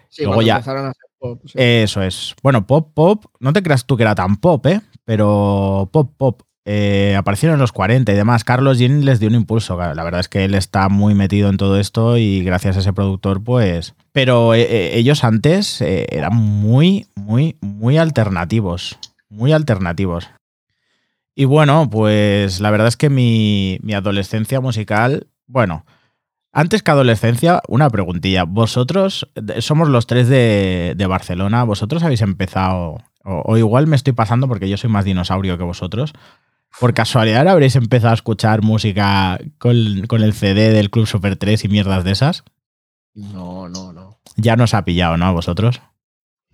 sí, Luego ya- empezaron a hacer pop. sí. Eso es. Bueno, pop, pop, no te creas tú que era tan pop, ¿eh? Pero pop, pop. Eh, aparecieron en los 40 y demás. Carlos Jean les dio un impulso. La verdad es que él está muy metido en todo esto y gracias a ese productor, pues. Pero eh, eh, ellos antes eh, eran muy, muy, muy alternativos. Muy alternativos. Y bueno, pues la verdad es que mi, mi adolescencia musical, bueno, antes que adolescencia, una preguntilla. Vosotros, somos los tres de, de Barcelona, vosotros habéis empezado, o, o igual me estoy pasando porque yo soy más dinosaurio que vosotros. ¿Por casualidad habréis empezado a escuchar música con, con el CD del Club Super 3 y mierdas de esas? No, no, no. Ya nos ha pillado, ¿no? A vosotros.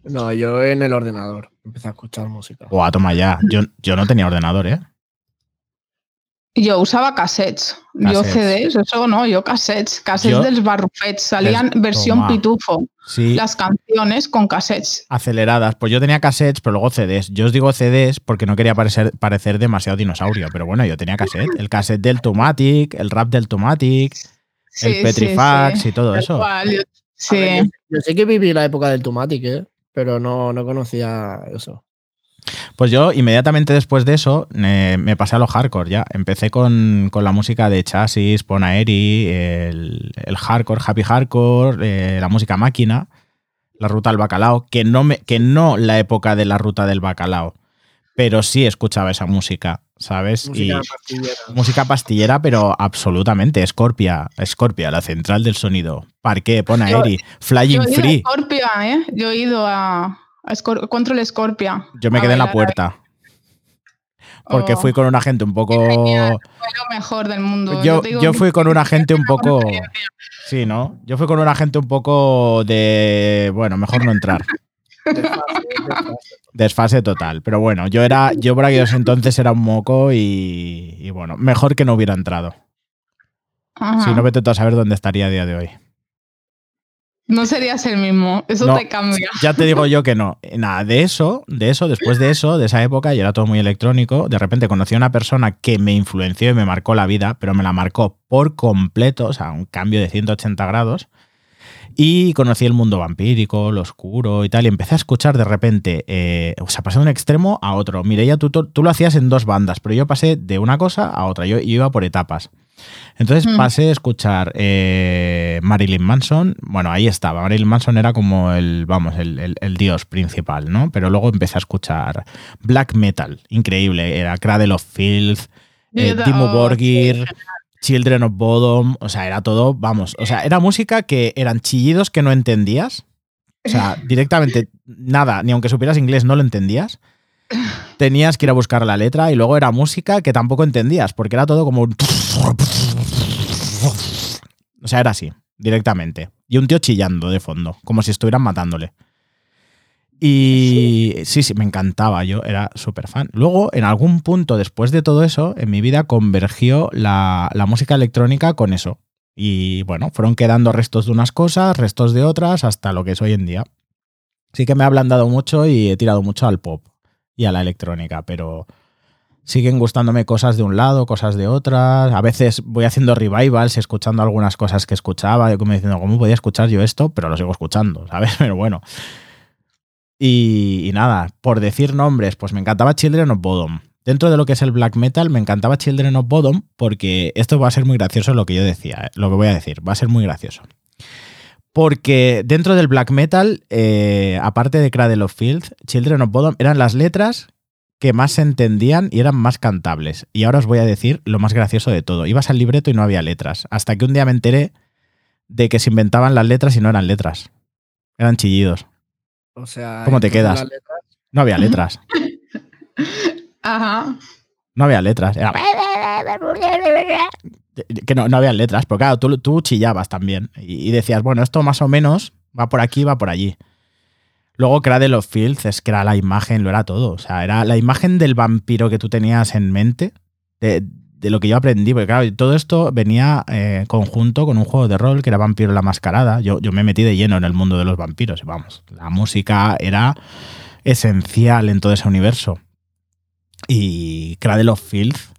No, yo en el ordenador empecé a escuchar música. A toma ya. Yo, yo no tenía ordenador, ¿eh? Yo usaba cassettes. Yo. CDs, eso no, yo cassettes. Cassettes Yo- del Barrufets. Salían versión toma. pitufo. Sí. Las canciones con cassettes. Aceleradas. Pues yo tenía cassettes, pero luego CDs. Yo os digo CDs porque no quería parecer, parecer demasiado dinosaurio. Pero bueno, yo tenía cassette. El cassette del Tomatic, el rap del Tomatic, Sí, el Petrifax sí. y todo eso. cual, yo- ver, yo, yo sí que viví la época del Tomatic, ¿eh? pero no, no conocía eso. Pues yo inmediatamente después de eso eh, me pasé a lo hardcore ya. Empecé con, con la música de Chasis, Ponaeri, el, el hardcore, happy hardcore, eh, la música máquina, la ruta del bacalao, que no, me, que no la época de la ruta del bacalao, pero sí escuchaba esa música, ¿sabes? Música y pastillera. música pastillera, pero absolutamente. Scorpia, Scorpia, la central del sonido. Parqué, Ponaeri, Yo Flying he ido a Free. Scorpia, ¿eh? Yo he ido a, Scor- Control Scorpia. Yo me a quedé en la puerta. Porque Oh. fui con una gente un poco. Genial. Fue lo mejor del mundo. Yo, yo fui con una gente un poco. Sí, ¿no? Yo fui con una gente un poco de. Bueno, mejor no entrar. Desfase, desfase. Desfase total. Pero bueno, yo era. Yo por aquellos entonces era un moco y. y bueno, mejor que no hubiera entrado. Ajá. Si no, vete tú a saber dónde estaría a día de hoy. No serías el mismo. Eso No. te cambia. Ya te digo yo que no. Nada, de eso, de eso, después de eso, de esa época, y era todo muy electrónico, de repente conocí a una persona que me influenció y me marcó la vida, pero me la marcó por completo, o sea, un cambio de 180 grados. Y conocí el mundo vampírico, lo oscuro y tal, y empecé a escuchar de repente, eh, o sea, pasé de un extremo a otro. Mireia, tú, tú, tú lo hacías en dos bandas, pero yo pasé de una cosa a otra, yo iba por etapas. Entonces Mm. pasé a escuchar eh, Marilyn Manson. Bueno, ahí estaba. Marilyn Manson era como el, vamos, el, el- el dios principal, ¿no? Pero luego empecé a escuchar black metal. Increíble. Era Cradle of Filth, eh, oh, Borgir, Children of Bodom. O sea, era todo, vamos. O sea, era música que eran chillidos que no entendías. O sea, directamente nada, ni aunque supieras inglés no lo entendías. Tenías que ir a buscar la letra y luego era música que tampoco entendías, porque era todo como. O sea, era así, directamente. Y un tío chillando de fondo, como si estuvieran matándole. Y sí, sí, me encantaba, yo era súper fan. Luego, en algún punto después de todo eso, en mi vida convergió la, la música electrónica con eso. Y bueno, fueron quedando restos de unas cosas, restos de otras, hasta lo que es hoy en día. Sí que me ha ablandado mucho y he tirado mucho al pop y a la electrónica, pero siguen gustándome cosas de un lado, cosas de otras. A veces voy haciendo revivals, escuchando algunas cosas que escuchaba, como diciendo, ¿cómo podía escuchar yo esto? Pero lo sigo escuchando, ¿sabes? Pero bueno. Y, y nada, por decir nombres, pues me encantaba Children of Bodom. Dentro de lo que es el black metal, me encantaba Children of Bodom porque esto va a ser muy gracioso lo que yo decía, eh, lo que voy a decir, va a ser muy gracioso. Porque dentro del black metal, eh, aparte de Cradle of Filth, Children of Bodom eran las letras que más se entendían y eran más cantables. Y ahora os voy a decir lo más gracioso de todo. Ibas al libreto y no había letras. Hasta que un día me enteré de que se inventaban las letras y no eran letras. Eran chillidos. O sea, ¿Cómo te quedas? No había letras. Ajá. No había letras. Era... que no, no había letras, pero claro, tú, tú chillabas también y, decías, bueno, esto más o menos va por aquí, va por allí. Luego Cradle of Filth es era la imagen, lo era todo. O sea, era la imagen del vampiro que tú tenías en mente, de, de lo que yo aprendí. Porque claro, todo esto venía eh, conjunto con un juego de rol que era Vampiro la Mascarada. Yo, yo me metí de lleno en el mundo de los vampiros. y Vamos, la música era esencial en todo ese universo. Y Cradle of Filth,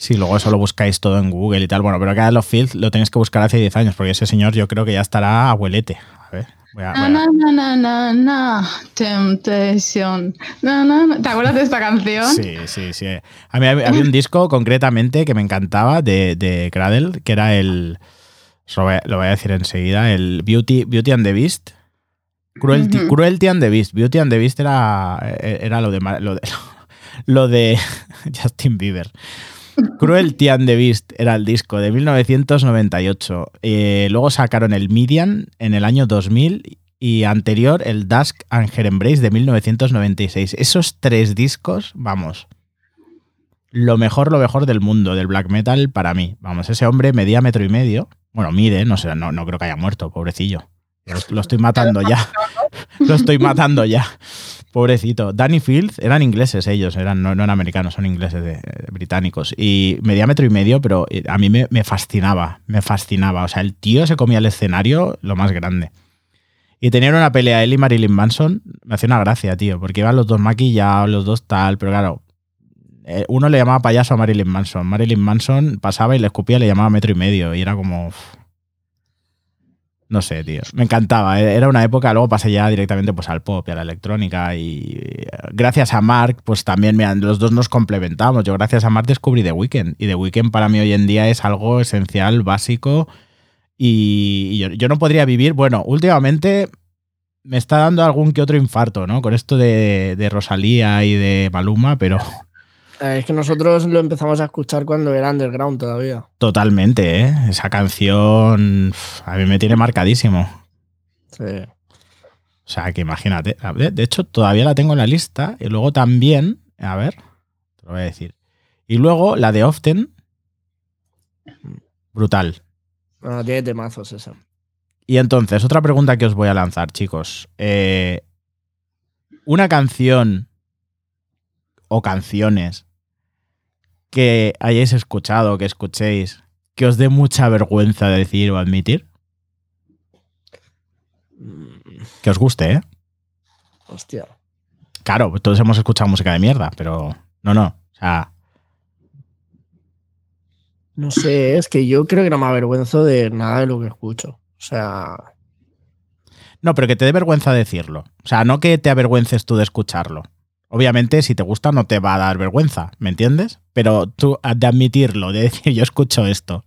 si luego eso lo buscáis todo en Google y tal, bueno, pero Cradle of Filth lo tenéis que buscar hace 10 años, porque ese señor yo creo que ya estará abuelete. A ver, voy a- voy a- Na, na, na, na, na, Temptation. Na, na, na. ¿Te acuerdas de esta canción? Sí, sí, sí. A mí había un disco concretamente que me encantaba de, de Cradle, que era el. Lo voy, a, lo voy a decir enseguida, el Beauty, Beauty and the Beast. Cruelty. Cruelty and the Beast. Beauty and the Beast era, era lo de, lo de, lo de Justin Bieber. Cruelty and the Beast era el disco de 1998. Eh, luego sacaron el Midian en el año 2000 y anterior el Dusk and Her Embrace de 1996. Esos tres discos, vamos, lo mejor, lo mejor del mundo del black metal para mí. Vamos, ese hombre medía metro y medio. Bueno, mide, no sé, no, no creo que haya muerto, pobrecillo. Lo, lo estoy matando ya. Lo estoy matando ya. Pobrecito. Danny Field eran ingleses ellos, eran, no, no eran americanos, son ingleses eh, británicos. Y medía metro y medio, pero eh, a mí me, fascinaba, me fascinaba. O sea, el tío se comía el escenario lo más grande. Y tenían una pelea él y Marilyn Manson, me hacía una gracia, tío, porque iban los dos maquillados, los dos tal, pero claro, eh, uno le llamaba payaso a Marilyn Manson. Marilyn Manson pasaba y le escupía le llamaba metro y medio. Y era como. No sé, tío. Me encantaba. eh, Era una época, luego pasé ya directamente pues, al pop y a la electrónica. Y eh, gracias a Mark, pues también, mira, los dos nos complementamos. Yo gracias a Mark descubrí The Weeknd. Y The Weeknd para mí hoy en día es algo esencial, básico. Y, yo, no podría vivir. Bueno, últimamente me está dando algún que otro infarto, ¿no? Con esto de, de Rosalía y de Maluma, pero Es que nosotros lo empezamos a escuchar cuando era underground todavía. totalmente, ¿eh? Esa canción a mí me tiene marcadísimo. Sí. O sea, que imagínate. De, hecho, todavía la tengo en la lista. Y luego también, a ver, te lo voy a decir. Y luego la de Often. Brutal. Ah, tiene temazos esa. Y entonces, otra pregunta que os voy a lanzar, chicos. Eh, una canción o canciones que hayáis escuchado, que escuchéis, que os dé mucha vergüenza decir o admitir, que os guste, ¿eh? Hostia. Claro, todos hemos escuchado música de mierda, pero no, no. O sea, No sé, es que yo creo que no me avergüenzo de nada de lo que escucho. O sea, no, pero que te dé vergüenza decirlo. O sea, no que te avergüences tú de escucharlo. Obviamente, si te gusta, no te va a dar vergüenza, ¿me entiendes? Pero tú, de admitirlo, de decir, yo escucho esto.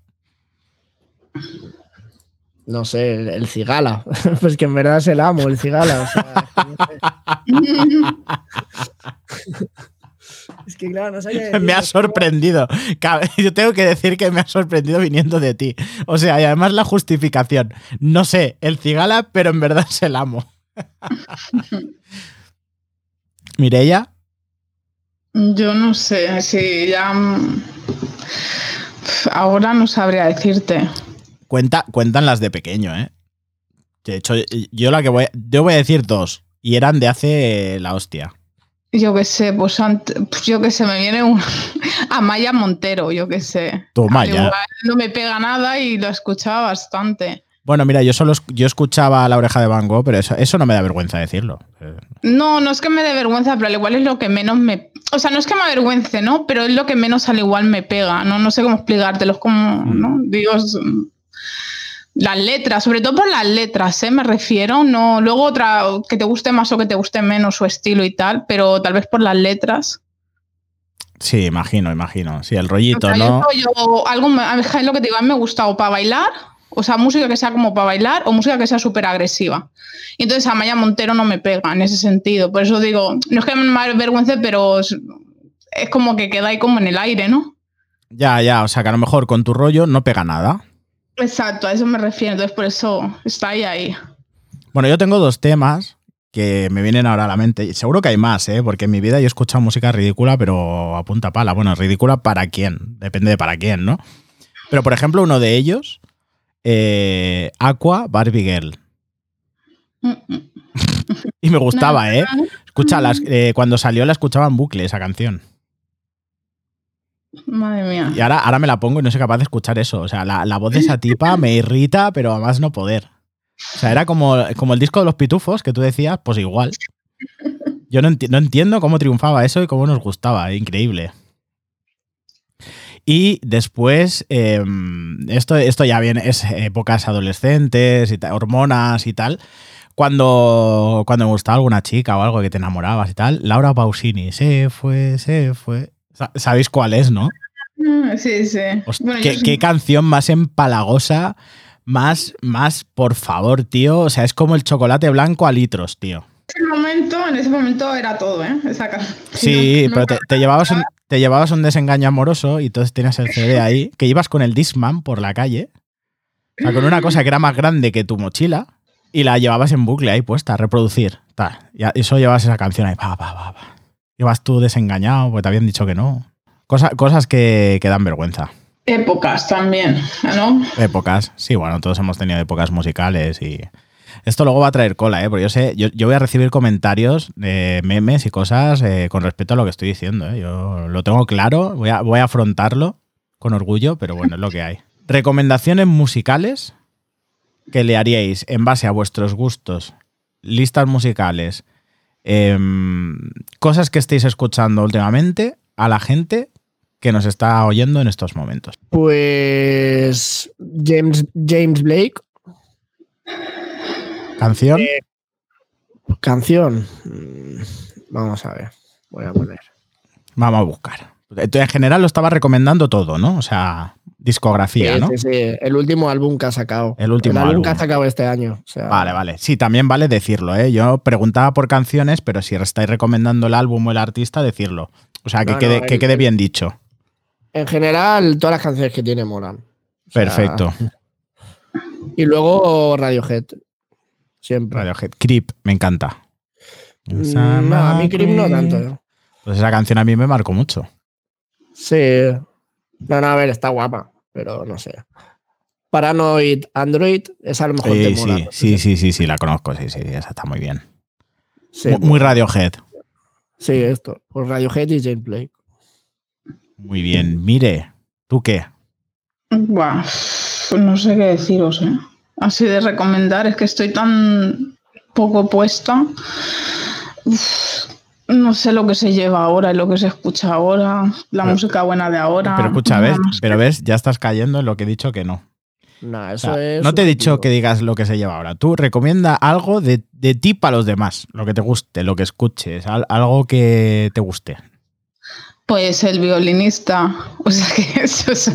no sé, el, el cigala. pues que en verdad es el amo, el cigala. O sea, es que sé. Claro, no sabía. Me ha sorprendido. Yo tengo que decir que me ha sorprendido viniendo de ti. O sea, y además la justificación. No sé, el cigala, pero en verdad es el amo. Mireya, Yo no sé, si ya. mm, Ahora no sabría decirte. cuenta, cuentan las de pequeño, ¿eh? De hecho, yo la que voy, yo voy a decir dos. Y eran de hace la hostia. Yo qué sé, pues, ant- pues yo qué sé, me viene un. Amaya Montero, yo qué sé. Toma ya. no me pega nada y lo escuchaba bastante. Bueno, mira, yo solo yo escuchaba la oreja de Van Gogh, pero eso, eso no me da vergüenza decirlo. No, no es que me dé vergüenza, pero al igual es lo que menos me. O sea, no es que me avergüence, ¿no? Pero es lo que menos al igual me pega, ¿no? No sé cómo explicártelo. Es como, Mm. ¿no? Digo, es, mm, las letras, sobre todo por las letras, ¿eh? Me refiero. No, luego otra que te guste más o que te guste menos su estilo y tal, pero tal vez por las letras. Sí, imagino, imagino. Sí, el O rollito, sea, ¿no? yo, yo- algo es lo que te digo, a mí me gusta o para bailar, o sea, música que sea como para bailar o música que sea súper agresiva. Y entonces a Maya Montero no me pega en ese sentido. Por eso digo, no es que me avergüence, pero es, es como que queda ahí como en el aire, ¿no? Ya, ya, o sea que a lo mejor con tu rollo no pega nada. Exacto, a eso me refiero. Entonces por eso está ahí ahí. Bueno, yo tengo dos temas que me vienen ahora a la mente. Y Seguro que hay más, ¿eh? Porque en mi vida yo he escuchado música ridícula, pero a punta pala. Bueno, ridícula para quién. Depende de para quién, ¿no? Pero, por ejemplo, uno de ellos, eh, Aqua Barbie Girl. Mm, mm. Y me gustaba, ¿eh? Escucha, las- eh, cuando salió la escuchaba en bucle esa canción. Madre mía. Y ahora, ahora me la pongo y no soy capaz de escuchar eso. O sea, la, la voz de esa tipa me irrita, pero a más no poder. O sea, era como, como el disco de los pitufos que tú decías, pues igual. Yo no, enti- no entiendo cómo triunfaba eso y cómo nos gustaba. Increíble. Y después, eh, esto, esto ya viene, es épocas adolescentes, y hormonas y tal. Cuando, cuando me gustaba alguna chica o algo que te enamorabas y tal, Laura Pausini, se fue, se fue. Sa- ¿Sabéis cuál es, no? Mm, Sí, sí. Bueno, ¿qué, qué canción más empalagosa, más, más, por favor, tío. O sea, es como el chocolate blanco a litros, tío. en ese momento, en ese momento era todo, ¿eh? Esa canción. Sí, No- pero te llevabas un, te llevabas un desengaño amoroso y entonces tenías el CD ahí, que ibas con el Discman por la calle, o sea, con una cosa que era más grande que tu mochila, y la llevabas en bucle ahí puesta, a reproducir. Ta, y eso llevabas esa canción ahí, pa, pa, pa, pa. Ibas tú desengañado porque te habían dicho que no. Cosa- cosas que, que dan vergüenza. Épocas también, ¿no? Épocas. Sí, bueno, todos hemos tenido épocas musicales y. Esto luego va a traer cola, ¿eh? Porque yo sé, yo, yo voy a recibir comentarios de memes y cosas eh, con respecto a lo que estoy diciendo, ¿eh? Yo lo tengo claro, voy a, voy a afrontarlo con orgullo, pero bueno, es lo que hay. Recomendaciones musicales que le haríais en base a vuestros gustos, listas musicales, em, cosas que estéis escuchando últimamente a la gente que nos está oyendo en estos momentos. Pues James, James Blake, Canción. Eh, canción. Mm, Vamos a ver. Voy a poner. Vamos a buscar. Entonces, en general lo estaba recomendando todo, ¿no? O sea, discografía, Sí, ¿no? sí, sí, El último álbum que ha sacado. El último álbum, álbum. que ha sacado este año. O sea, Vale, vale. Sí, también vale decirlo, ¿eh? Yo preguntaba por canciones, pero si estáis recomendando el álbum o el artista, decirlo. O sea, que, No, quede, no, que quede bien dicho. En general, todas las canciones que tiene molan. O sea, Perfecto. Y luego Radiohead. Siempre. Radiohead. Creep, me encanta. Mm, No, a mí Creep no tanto. ¿eh? Pues esa canción a mí me marcó mucho. Sí. No, no, a ver, está guapa, pero no sé. Paranoid Android, esa a lo mejor Sí, te mola. sí, no sí, sí, sí, sí, la conozco, sí, sí, esa está muy bien. Sí, muy Radiohead. sí, esto. Pues Radiohead y James Blake. Muy bien. Mire, ¿tú qué? Buah, pues no sé qué deciros, ¿eh? Así de recomendar, es que estoy tan poco puesta. Uf, no sé lo que se lleva ahora y lo que se escucha ahora, la Pero- música buena de ahora. Pero escucha, ¿ves? Pero ves, ya estás cayendo en lo que he dicho que no. Nah, O eso sea, es. no te he dicho que digas lo que se lleva ahora. Tú recomienda algo de, de ti para los demás, lo que te guste, lo que escuches, al- algo que te guste. Pues el violinista, o sea que eso es,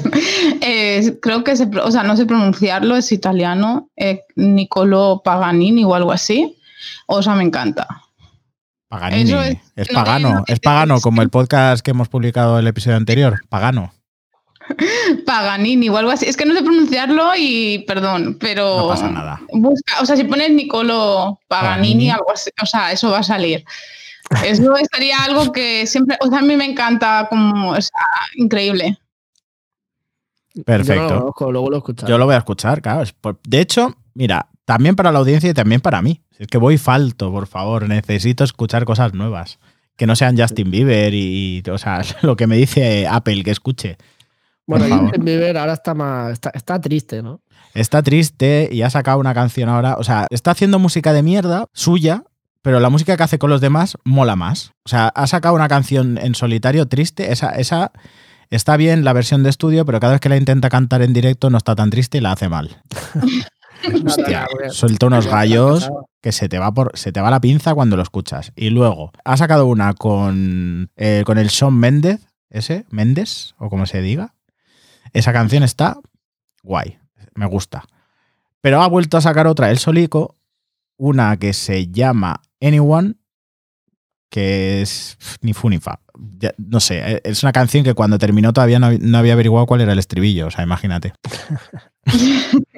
eh, creo que se, o sea, no sé pronunciarlo, es italiano, eh, Niccolo Paganini o algo así. O sea, me encanta. Paganini. Eso Es, es- no, pagano, no, es pagano, como el podcast que hemos publicado el episodio anterior. Pagano. Paganini o algo así. Es que no sé pronunciarlo y perdón, pero. No pasa nada. Busca, o sea, si pones Niccolo Paganini, Paganini. algo así, o sea, eso va a salir. Eso estaría algo que siempre, o sea, a mí me encanta como, o sea, increíble. Yo no Perfecto. lo conozco, luego lo he escuchado. Yo lo voy a escuchar, claro. De hecho, mira, también para la audiencia y también para mí. Es que voy falto, por favor. Necesito escuchar cosas nuevas. Que no sean Justin Bieber y, o sea, lo que me dice Apple que escuche. bueno. Justin Bieber ahora está más. Está, está triste, ¿no? Está triste y ha sacado una canción ahora. O sea, está haciendo música de mierda suya, pero la música que hace con los demás mola más. O sea, ha sacado una canción en solitario triste. Esa, esa está bien la versión de estudio, pero cada vez que la intenta cantar en directo no está tan triste y la hace mal. Hostia, suelta unos gallos que se te va por se te va la pinza cuando lo escuchas. Y luego ha sacado una con eh, con el Shawn Méndez, ese Méndez o como se diga. Esa canción está guay, me gusta. Pero ha vuelto a sacar otra el solico, una que se llama Anyone, que es ni fu ni fa. Ya, no sé, eh, es una canción que cuando terminó todavía no, hab- no había averiguado cuál era el estribillo, o sea, imagínate.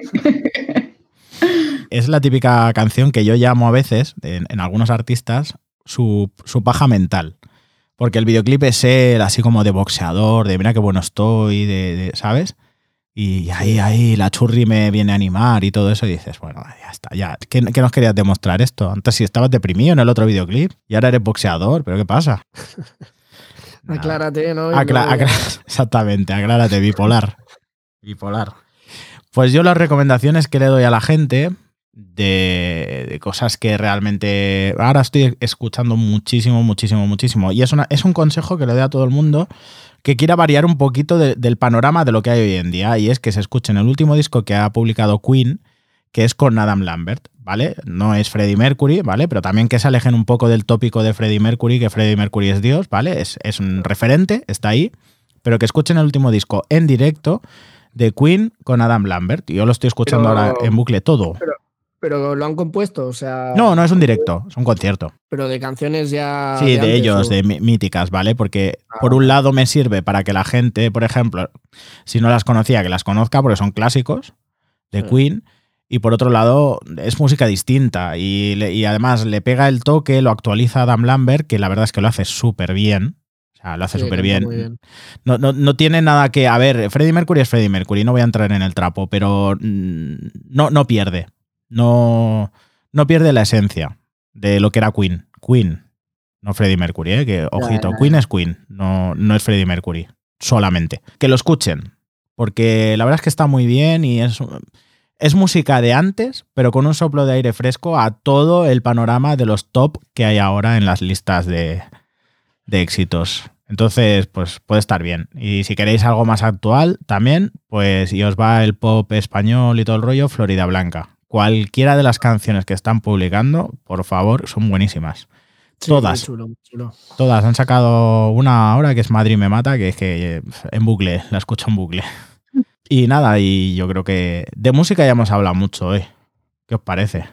es la típica canción que yo llamo a veces, en, en algunos artistas, su, su paja mental. Porque el videoclip es él así como de boxeador, de mira qué bueno estoy, de, de- ¿sabes? Y ahí, ahí, la churri me viene a animar y todo eso. Y dices, bueno, ya está, ya. ¿Qué, qué nos querías demostrar esto? Antes si estabas deprimido en el otro videoclip y ahora eres boxeador, ¿pero qué pasa? Nada. Aclárate, ¿no? Acla- exactamente, aclárate, bipolar. Bipolar. Pues yo las recomendaciones que le doy a la gente de, de cosas que realmente ahora estoy escuchando muchísimo, muchísimo, muchísimo. Y es, una, es un consejo que le doy a todo el mundo que quiera variar un poquito de- del panorama de lo que hay hoy en día. Y es que se escuchen el último disco que ha publicado Queen, que es con Adam Lambert, ¿vale? No es Freddie Mercury, ¿vale? Pero también que se alejen un poco del tópico de Freddie Mercury, que Freddie Mercury es Dios, ¿vale? Es, es un referente, está ahí, pero que escuchen el último disco en directo de Queen con Adam Lambert. Yo lo estoy escuchando Pero- ahora en bucle todo. Pero lo han compuesto, o sea. No, no es un directo, es un concierto. Pero de canciones ya. Sí, de, antes, ellos, ¿o? de mí- míticas, ¿vale? Porque Ah. por un lado me sirve para que la gente, por ejemplo, si no las conocía, que las conozca porque son clásicos de Sí. Queen. Y por otro lado, es música distinta y, le- y además le pega el toque, lo actualiza Adam Lambert, que la verdad es que lo hace súper bien. O sea, lo hace súper bien. No, no, no tiene nada que. A ver, Freddie Mercury es Freddie Mercury, no voy a entrar en el trapo, pero mm, no, no pierde. No, no pierde la esencia de lo que era Queen. Queen, no Freddie Mercury, ¿eh? que ojito, Queen es Queen, no, no es Freddie Mercury, solamente. Que lo escuchen, porque la verdad es que está muy bien y es, es música de antes, pero con un soplo de aire fresco a todo el panorama de los top que hay ahora en las listas de, de éxitos. Entonces, pues puede estar bien. Y si queréis algo más actual también, pues y os va el pop español y todo el rollo, Florida Blanca. Cualquiera de las canciones que están publicando, por favor, son buenísimas. Sí, Todas. muy chulo, muy chulo. Todas han sacado una ahora que es Madrid me mata, que es que eh, en bucle, la escucho en bucle. Y nada, y yo creo que de música ya hemos hablado mucho hoy. ¿Qué os parece?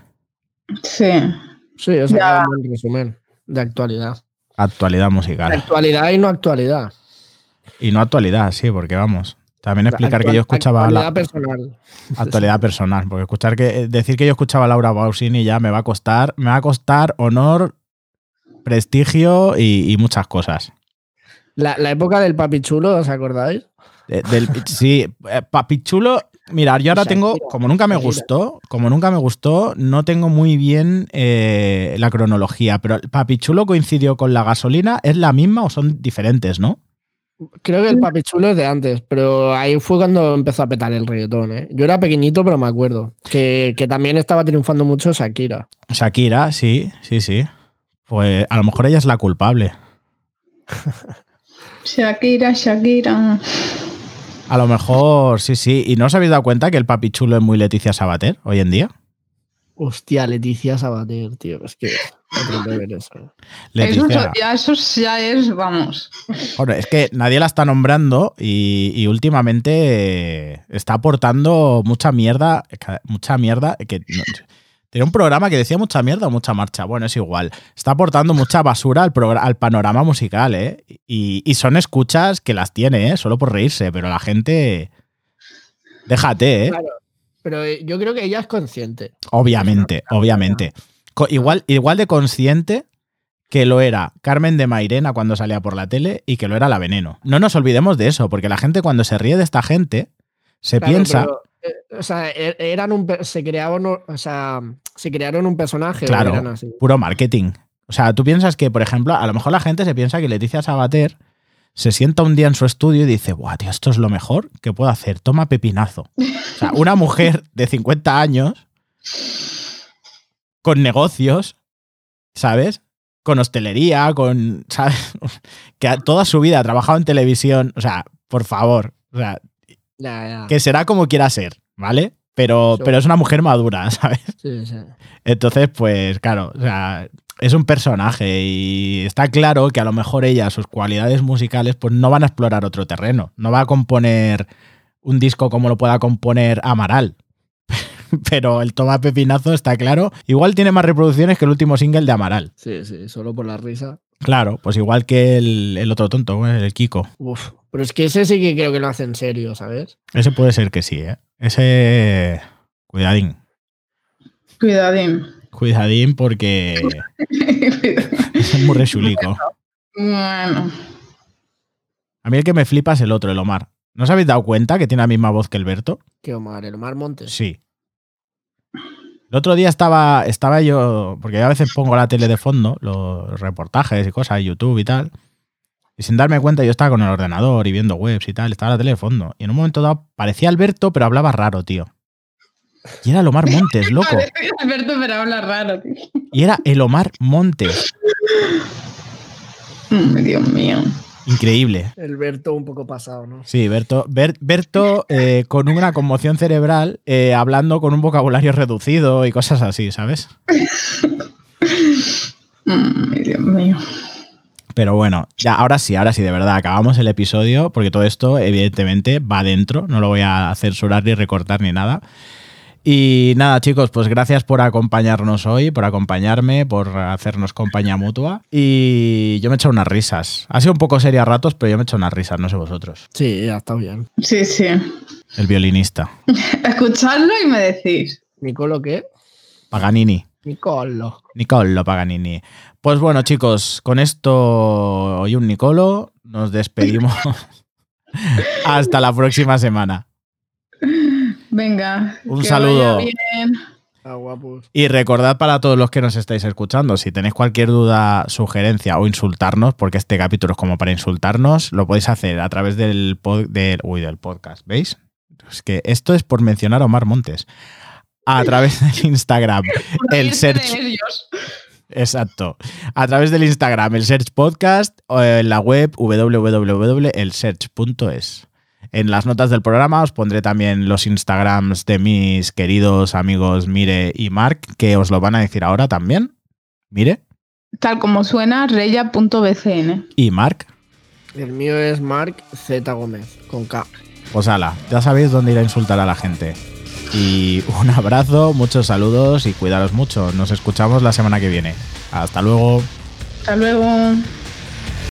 Sí. Sí, Ya. un resumen de actualidad. Actualidad De musical. actualidad y no actualidad. Y no actualidad, sí, porque vamos. También explicar que yo escuchaba Actualidad la personal. actualidad personal, porque escuchar que decir que yo escuchaba a Laura Pausini ya me va a costar, me va a costar honor, prestigio y, y muchas cosas. La, la época del papi chulo, ¿os acordáis? De- del, sí, eh, papichulo. Mira, yo ahora tengo, como nunca me gustó, como nunca me gustó, no tengo muy bien eh, la cronología, pero el papichulo coincidió con la gasolina, ¿es la misma o son diferentes, no? Creo que el papi chulo es de antes, pero ahí fue cuando empezó a petar el reggaetón. ¿eh? Yo era pequeñito, pero me acuerdo que, que también estaba triunfando mucho Shakira. Shakira, sí, sí, sí. Pues a lo mejor ella es la culpable. Shakira, Shakira. A lo mejor, sí, sí. ¿Y no os habéis dado cuenta que el papichulo es muy Leticia Sabater hoy en día? Hostia, Leticia Sabater, tío. Es que eso. Ya, eso ya es, vamos. Bueno, es que nadie la está nombrando y, y últimamente está aportando mucha mierda, mucha mierda, que no- tenía un programa que decía mucha mierda o mucha marcha, bueno, es igual. Está aportando mucha basura al, al panorama musical, ¿eh? Y, y son escuchas que las tiene, ¿eh? Solo por reírse, pero la gente... Déjate, ¿eh? Claro, pero yo creo que ella es consciente. Obviamente, obviamente. Igual, igual de consciente que lo era Carmen de Mairena cuando salía por la tele y que lo era la Veneno. No nos olvidemos de eso, porque la gente cuando se ríe de esta gente se Claro, piensa, pero, eh, o sea, e- eran un, se creaban, o sea, se crearon un personaje. Claro. eran así. puro marketing. O sea, tú piensas que, por ejemplo, a lo mejor la gente se piensa que Leticia Sabater se sienta un día en su estudio y dice, Buah, tío, esto es lo mejor que puedo hacer, toma pepinazo. O sea, una mujer de 50 años con negocios, ¿sabes? Con hostelería, con, ¿sabes? Que toda su vida ha trabajado en televisión. O sea, por favor, o sea, que será como quiera ser, ¿vale? Pero, pero es una mujer madura, ¿sabes? Sí, sí. Entonces, pues claro, o sea, es un personaje y está claro que a lo mejor ella, sus cualidades musicales, pues no van a explorar otro terreno. No va a componer un disco como lo pueda componer Amaral. Pero el Toma Pepinazo está claro. Igual tiene más reproducciones que el último single de Amaral. Sí, sí, solo por la risa. Claro, pues igual que el, el otro tonto, el Kiko. Uf, pero es que ese sí que creo que lo hace en serio, ¿sabes? Ese puede ser que sí, ¿eh? Ese. Cuidadín. Cuidadín. Cuidadín porque es muy rechulico. bueno. A mí el que me flipa es el otro, el Omar. ¿No os habéis dado cuenta que tiene la misma voz que el Berto? ¿Qué Omar? ¿El Omar Montes? Sí. El otro día estaba, estaba yo, porque yo a veces pongo la tele de fondo, los reportajes y cosas, YouTube y tal. Y sin darme cuenta, yo estaba con el ordenador y viendo webs y tal, estaba la tele de fondo. Y en un momento dado parecía Alberto, pero hablaba raro, tío. Y era el Omar Montes, loco. Alberto, pero habla raro, tío. Y era el Omar Montes. Dios mío. Increíble. El Berto un poco pasado, ¿no? Sí, Berto, Ber- Berto eh, con una conmoción cerebral, eh, hablando con un vocabulario reducido y cosas así, ¿sabes? Mm, Dios mío. Pero bueno, ya ahora sí, ahora sí, de verdad, acabamos el episodio, porque todo esto, evidentemente, va dentro, no lo voy a censurar ni recortar ni nada. Y nada, chicos, pues gracias por acompañarnos hoy, por acompañarme, por hacernos compañía mutua. Y yo me he echado unas risas. Ha sido un poco seria a ratos, pero yo me he echado unas risas, no sé vosotros. Sí, ya está bien. Sí, sí. El violinista. Escuchadlo y me decís. ¿Nicolo qué? Paganini. Nicolo. Nicolo Paganini. Pues bueno, chicos, con esto y un Nicolo, nos despedimos. Hasta la próxima semana. Venga. Un que saludo. vaya bien. Ah. Y recordad para todos los que nos estáis escuchando, si tenéis cualquier duda, sugerencia o insultarnos, porque este capítulo es como para insultarnos, lo podéis hacer a través del, pod- del, uy, del podcast, ¿veis? Es que esto es por mencionar a Omar Montes. A través del Instagram, el search. Exacto. A través del Instagram, el Search Podcast, o en la web www.elsearch.es. En las notas del programa os pondré también los Instagrams de mis queridos amigos Mire y Mark, que os lo van a decir ahora también. Mire Tal como suena, reya.bcn. y Mark. El mío es Mark Z Gómez, con K. Pues ala, ya sabéis dónde ir a insultar a la gente. Y un abrazo, muchos saludos y cuidaros mucho. Nos escuchamos la semana que viene. Hasta luego. Hasta luego.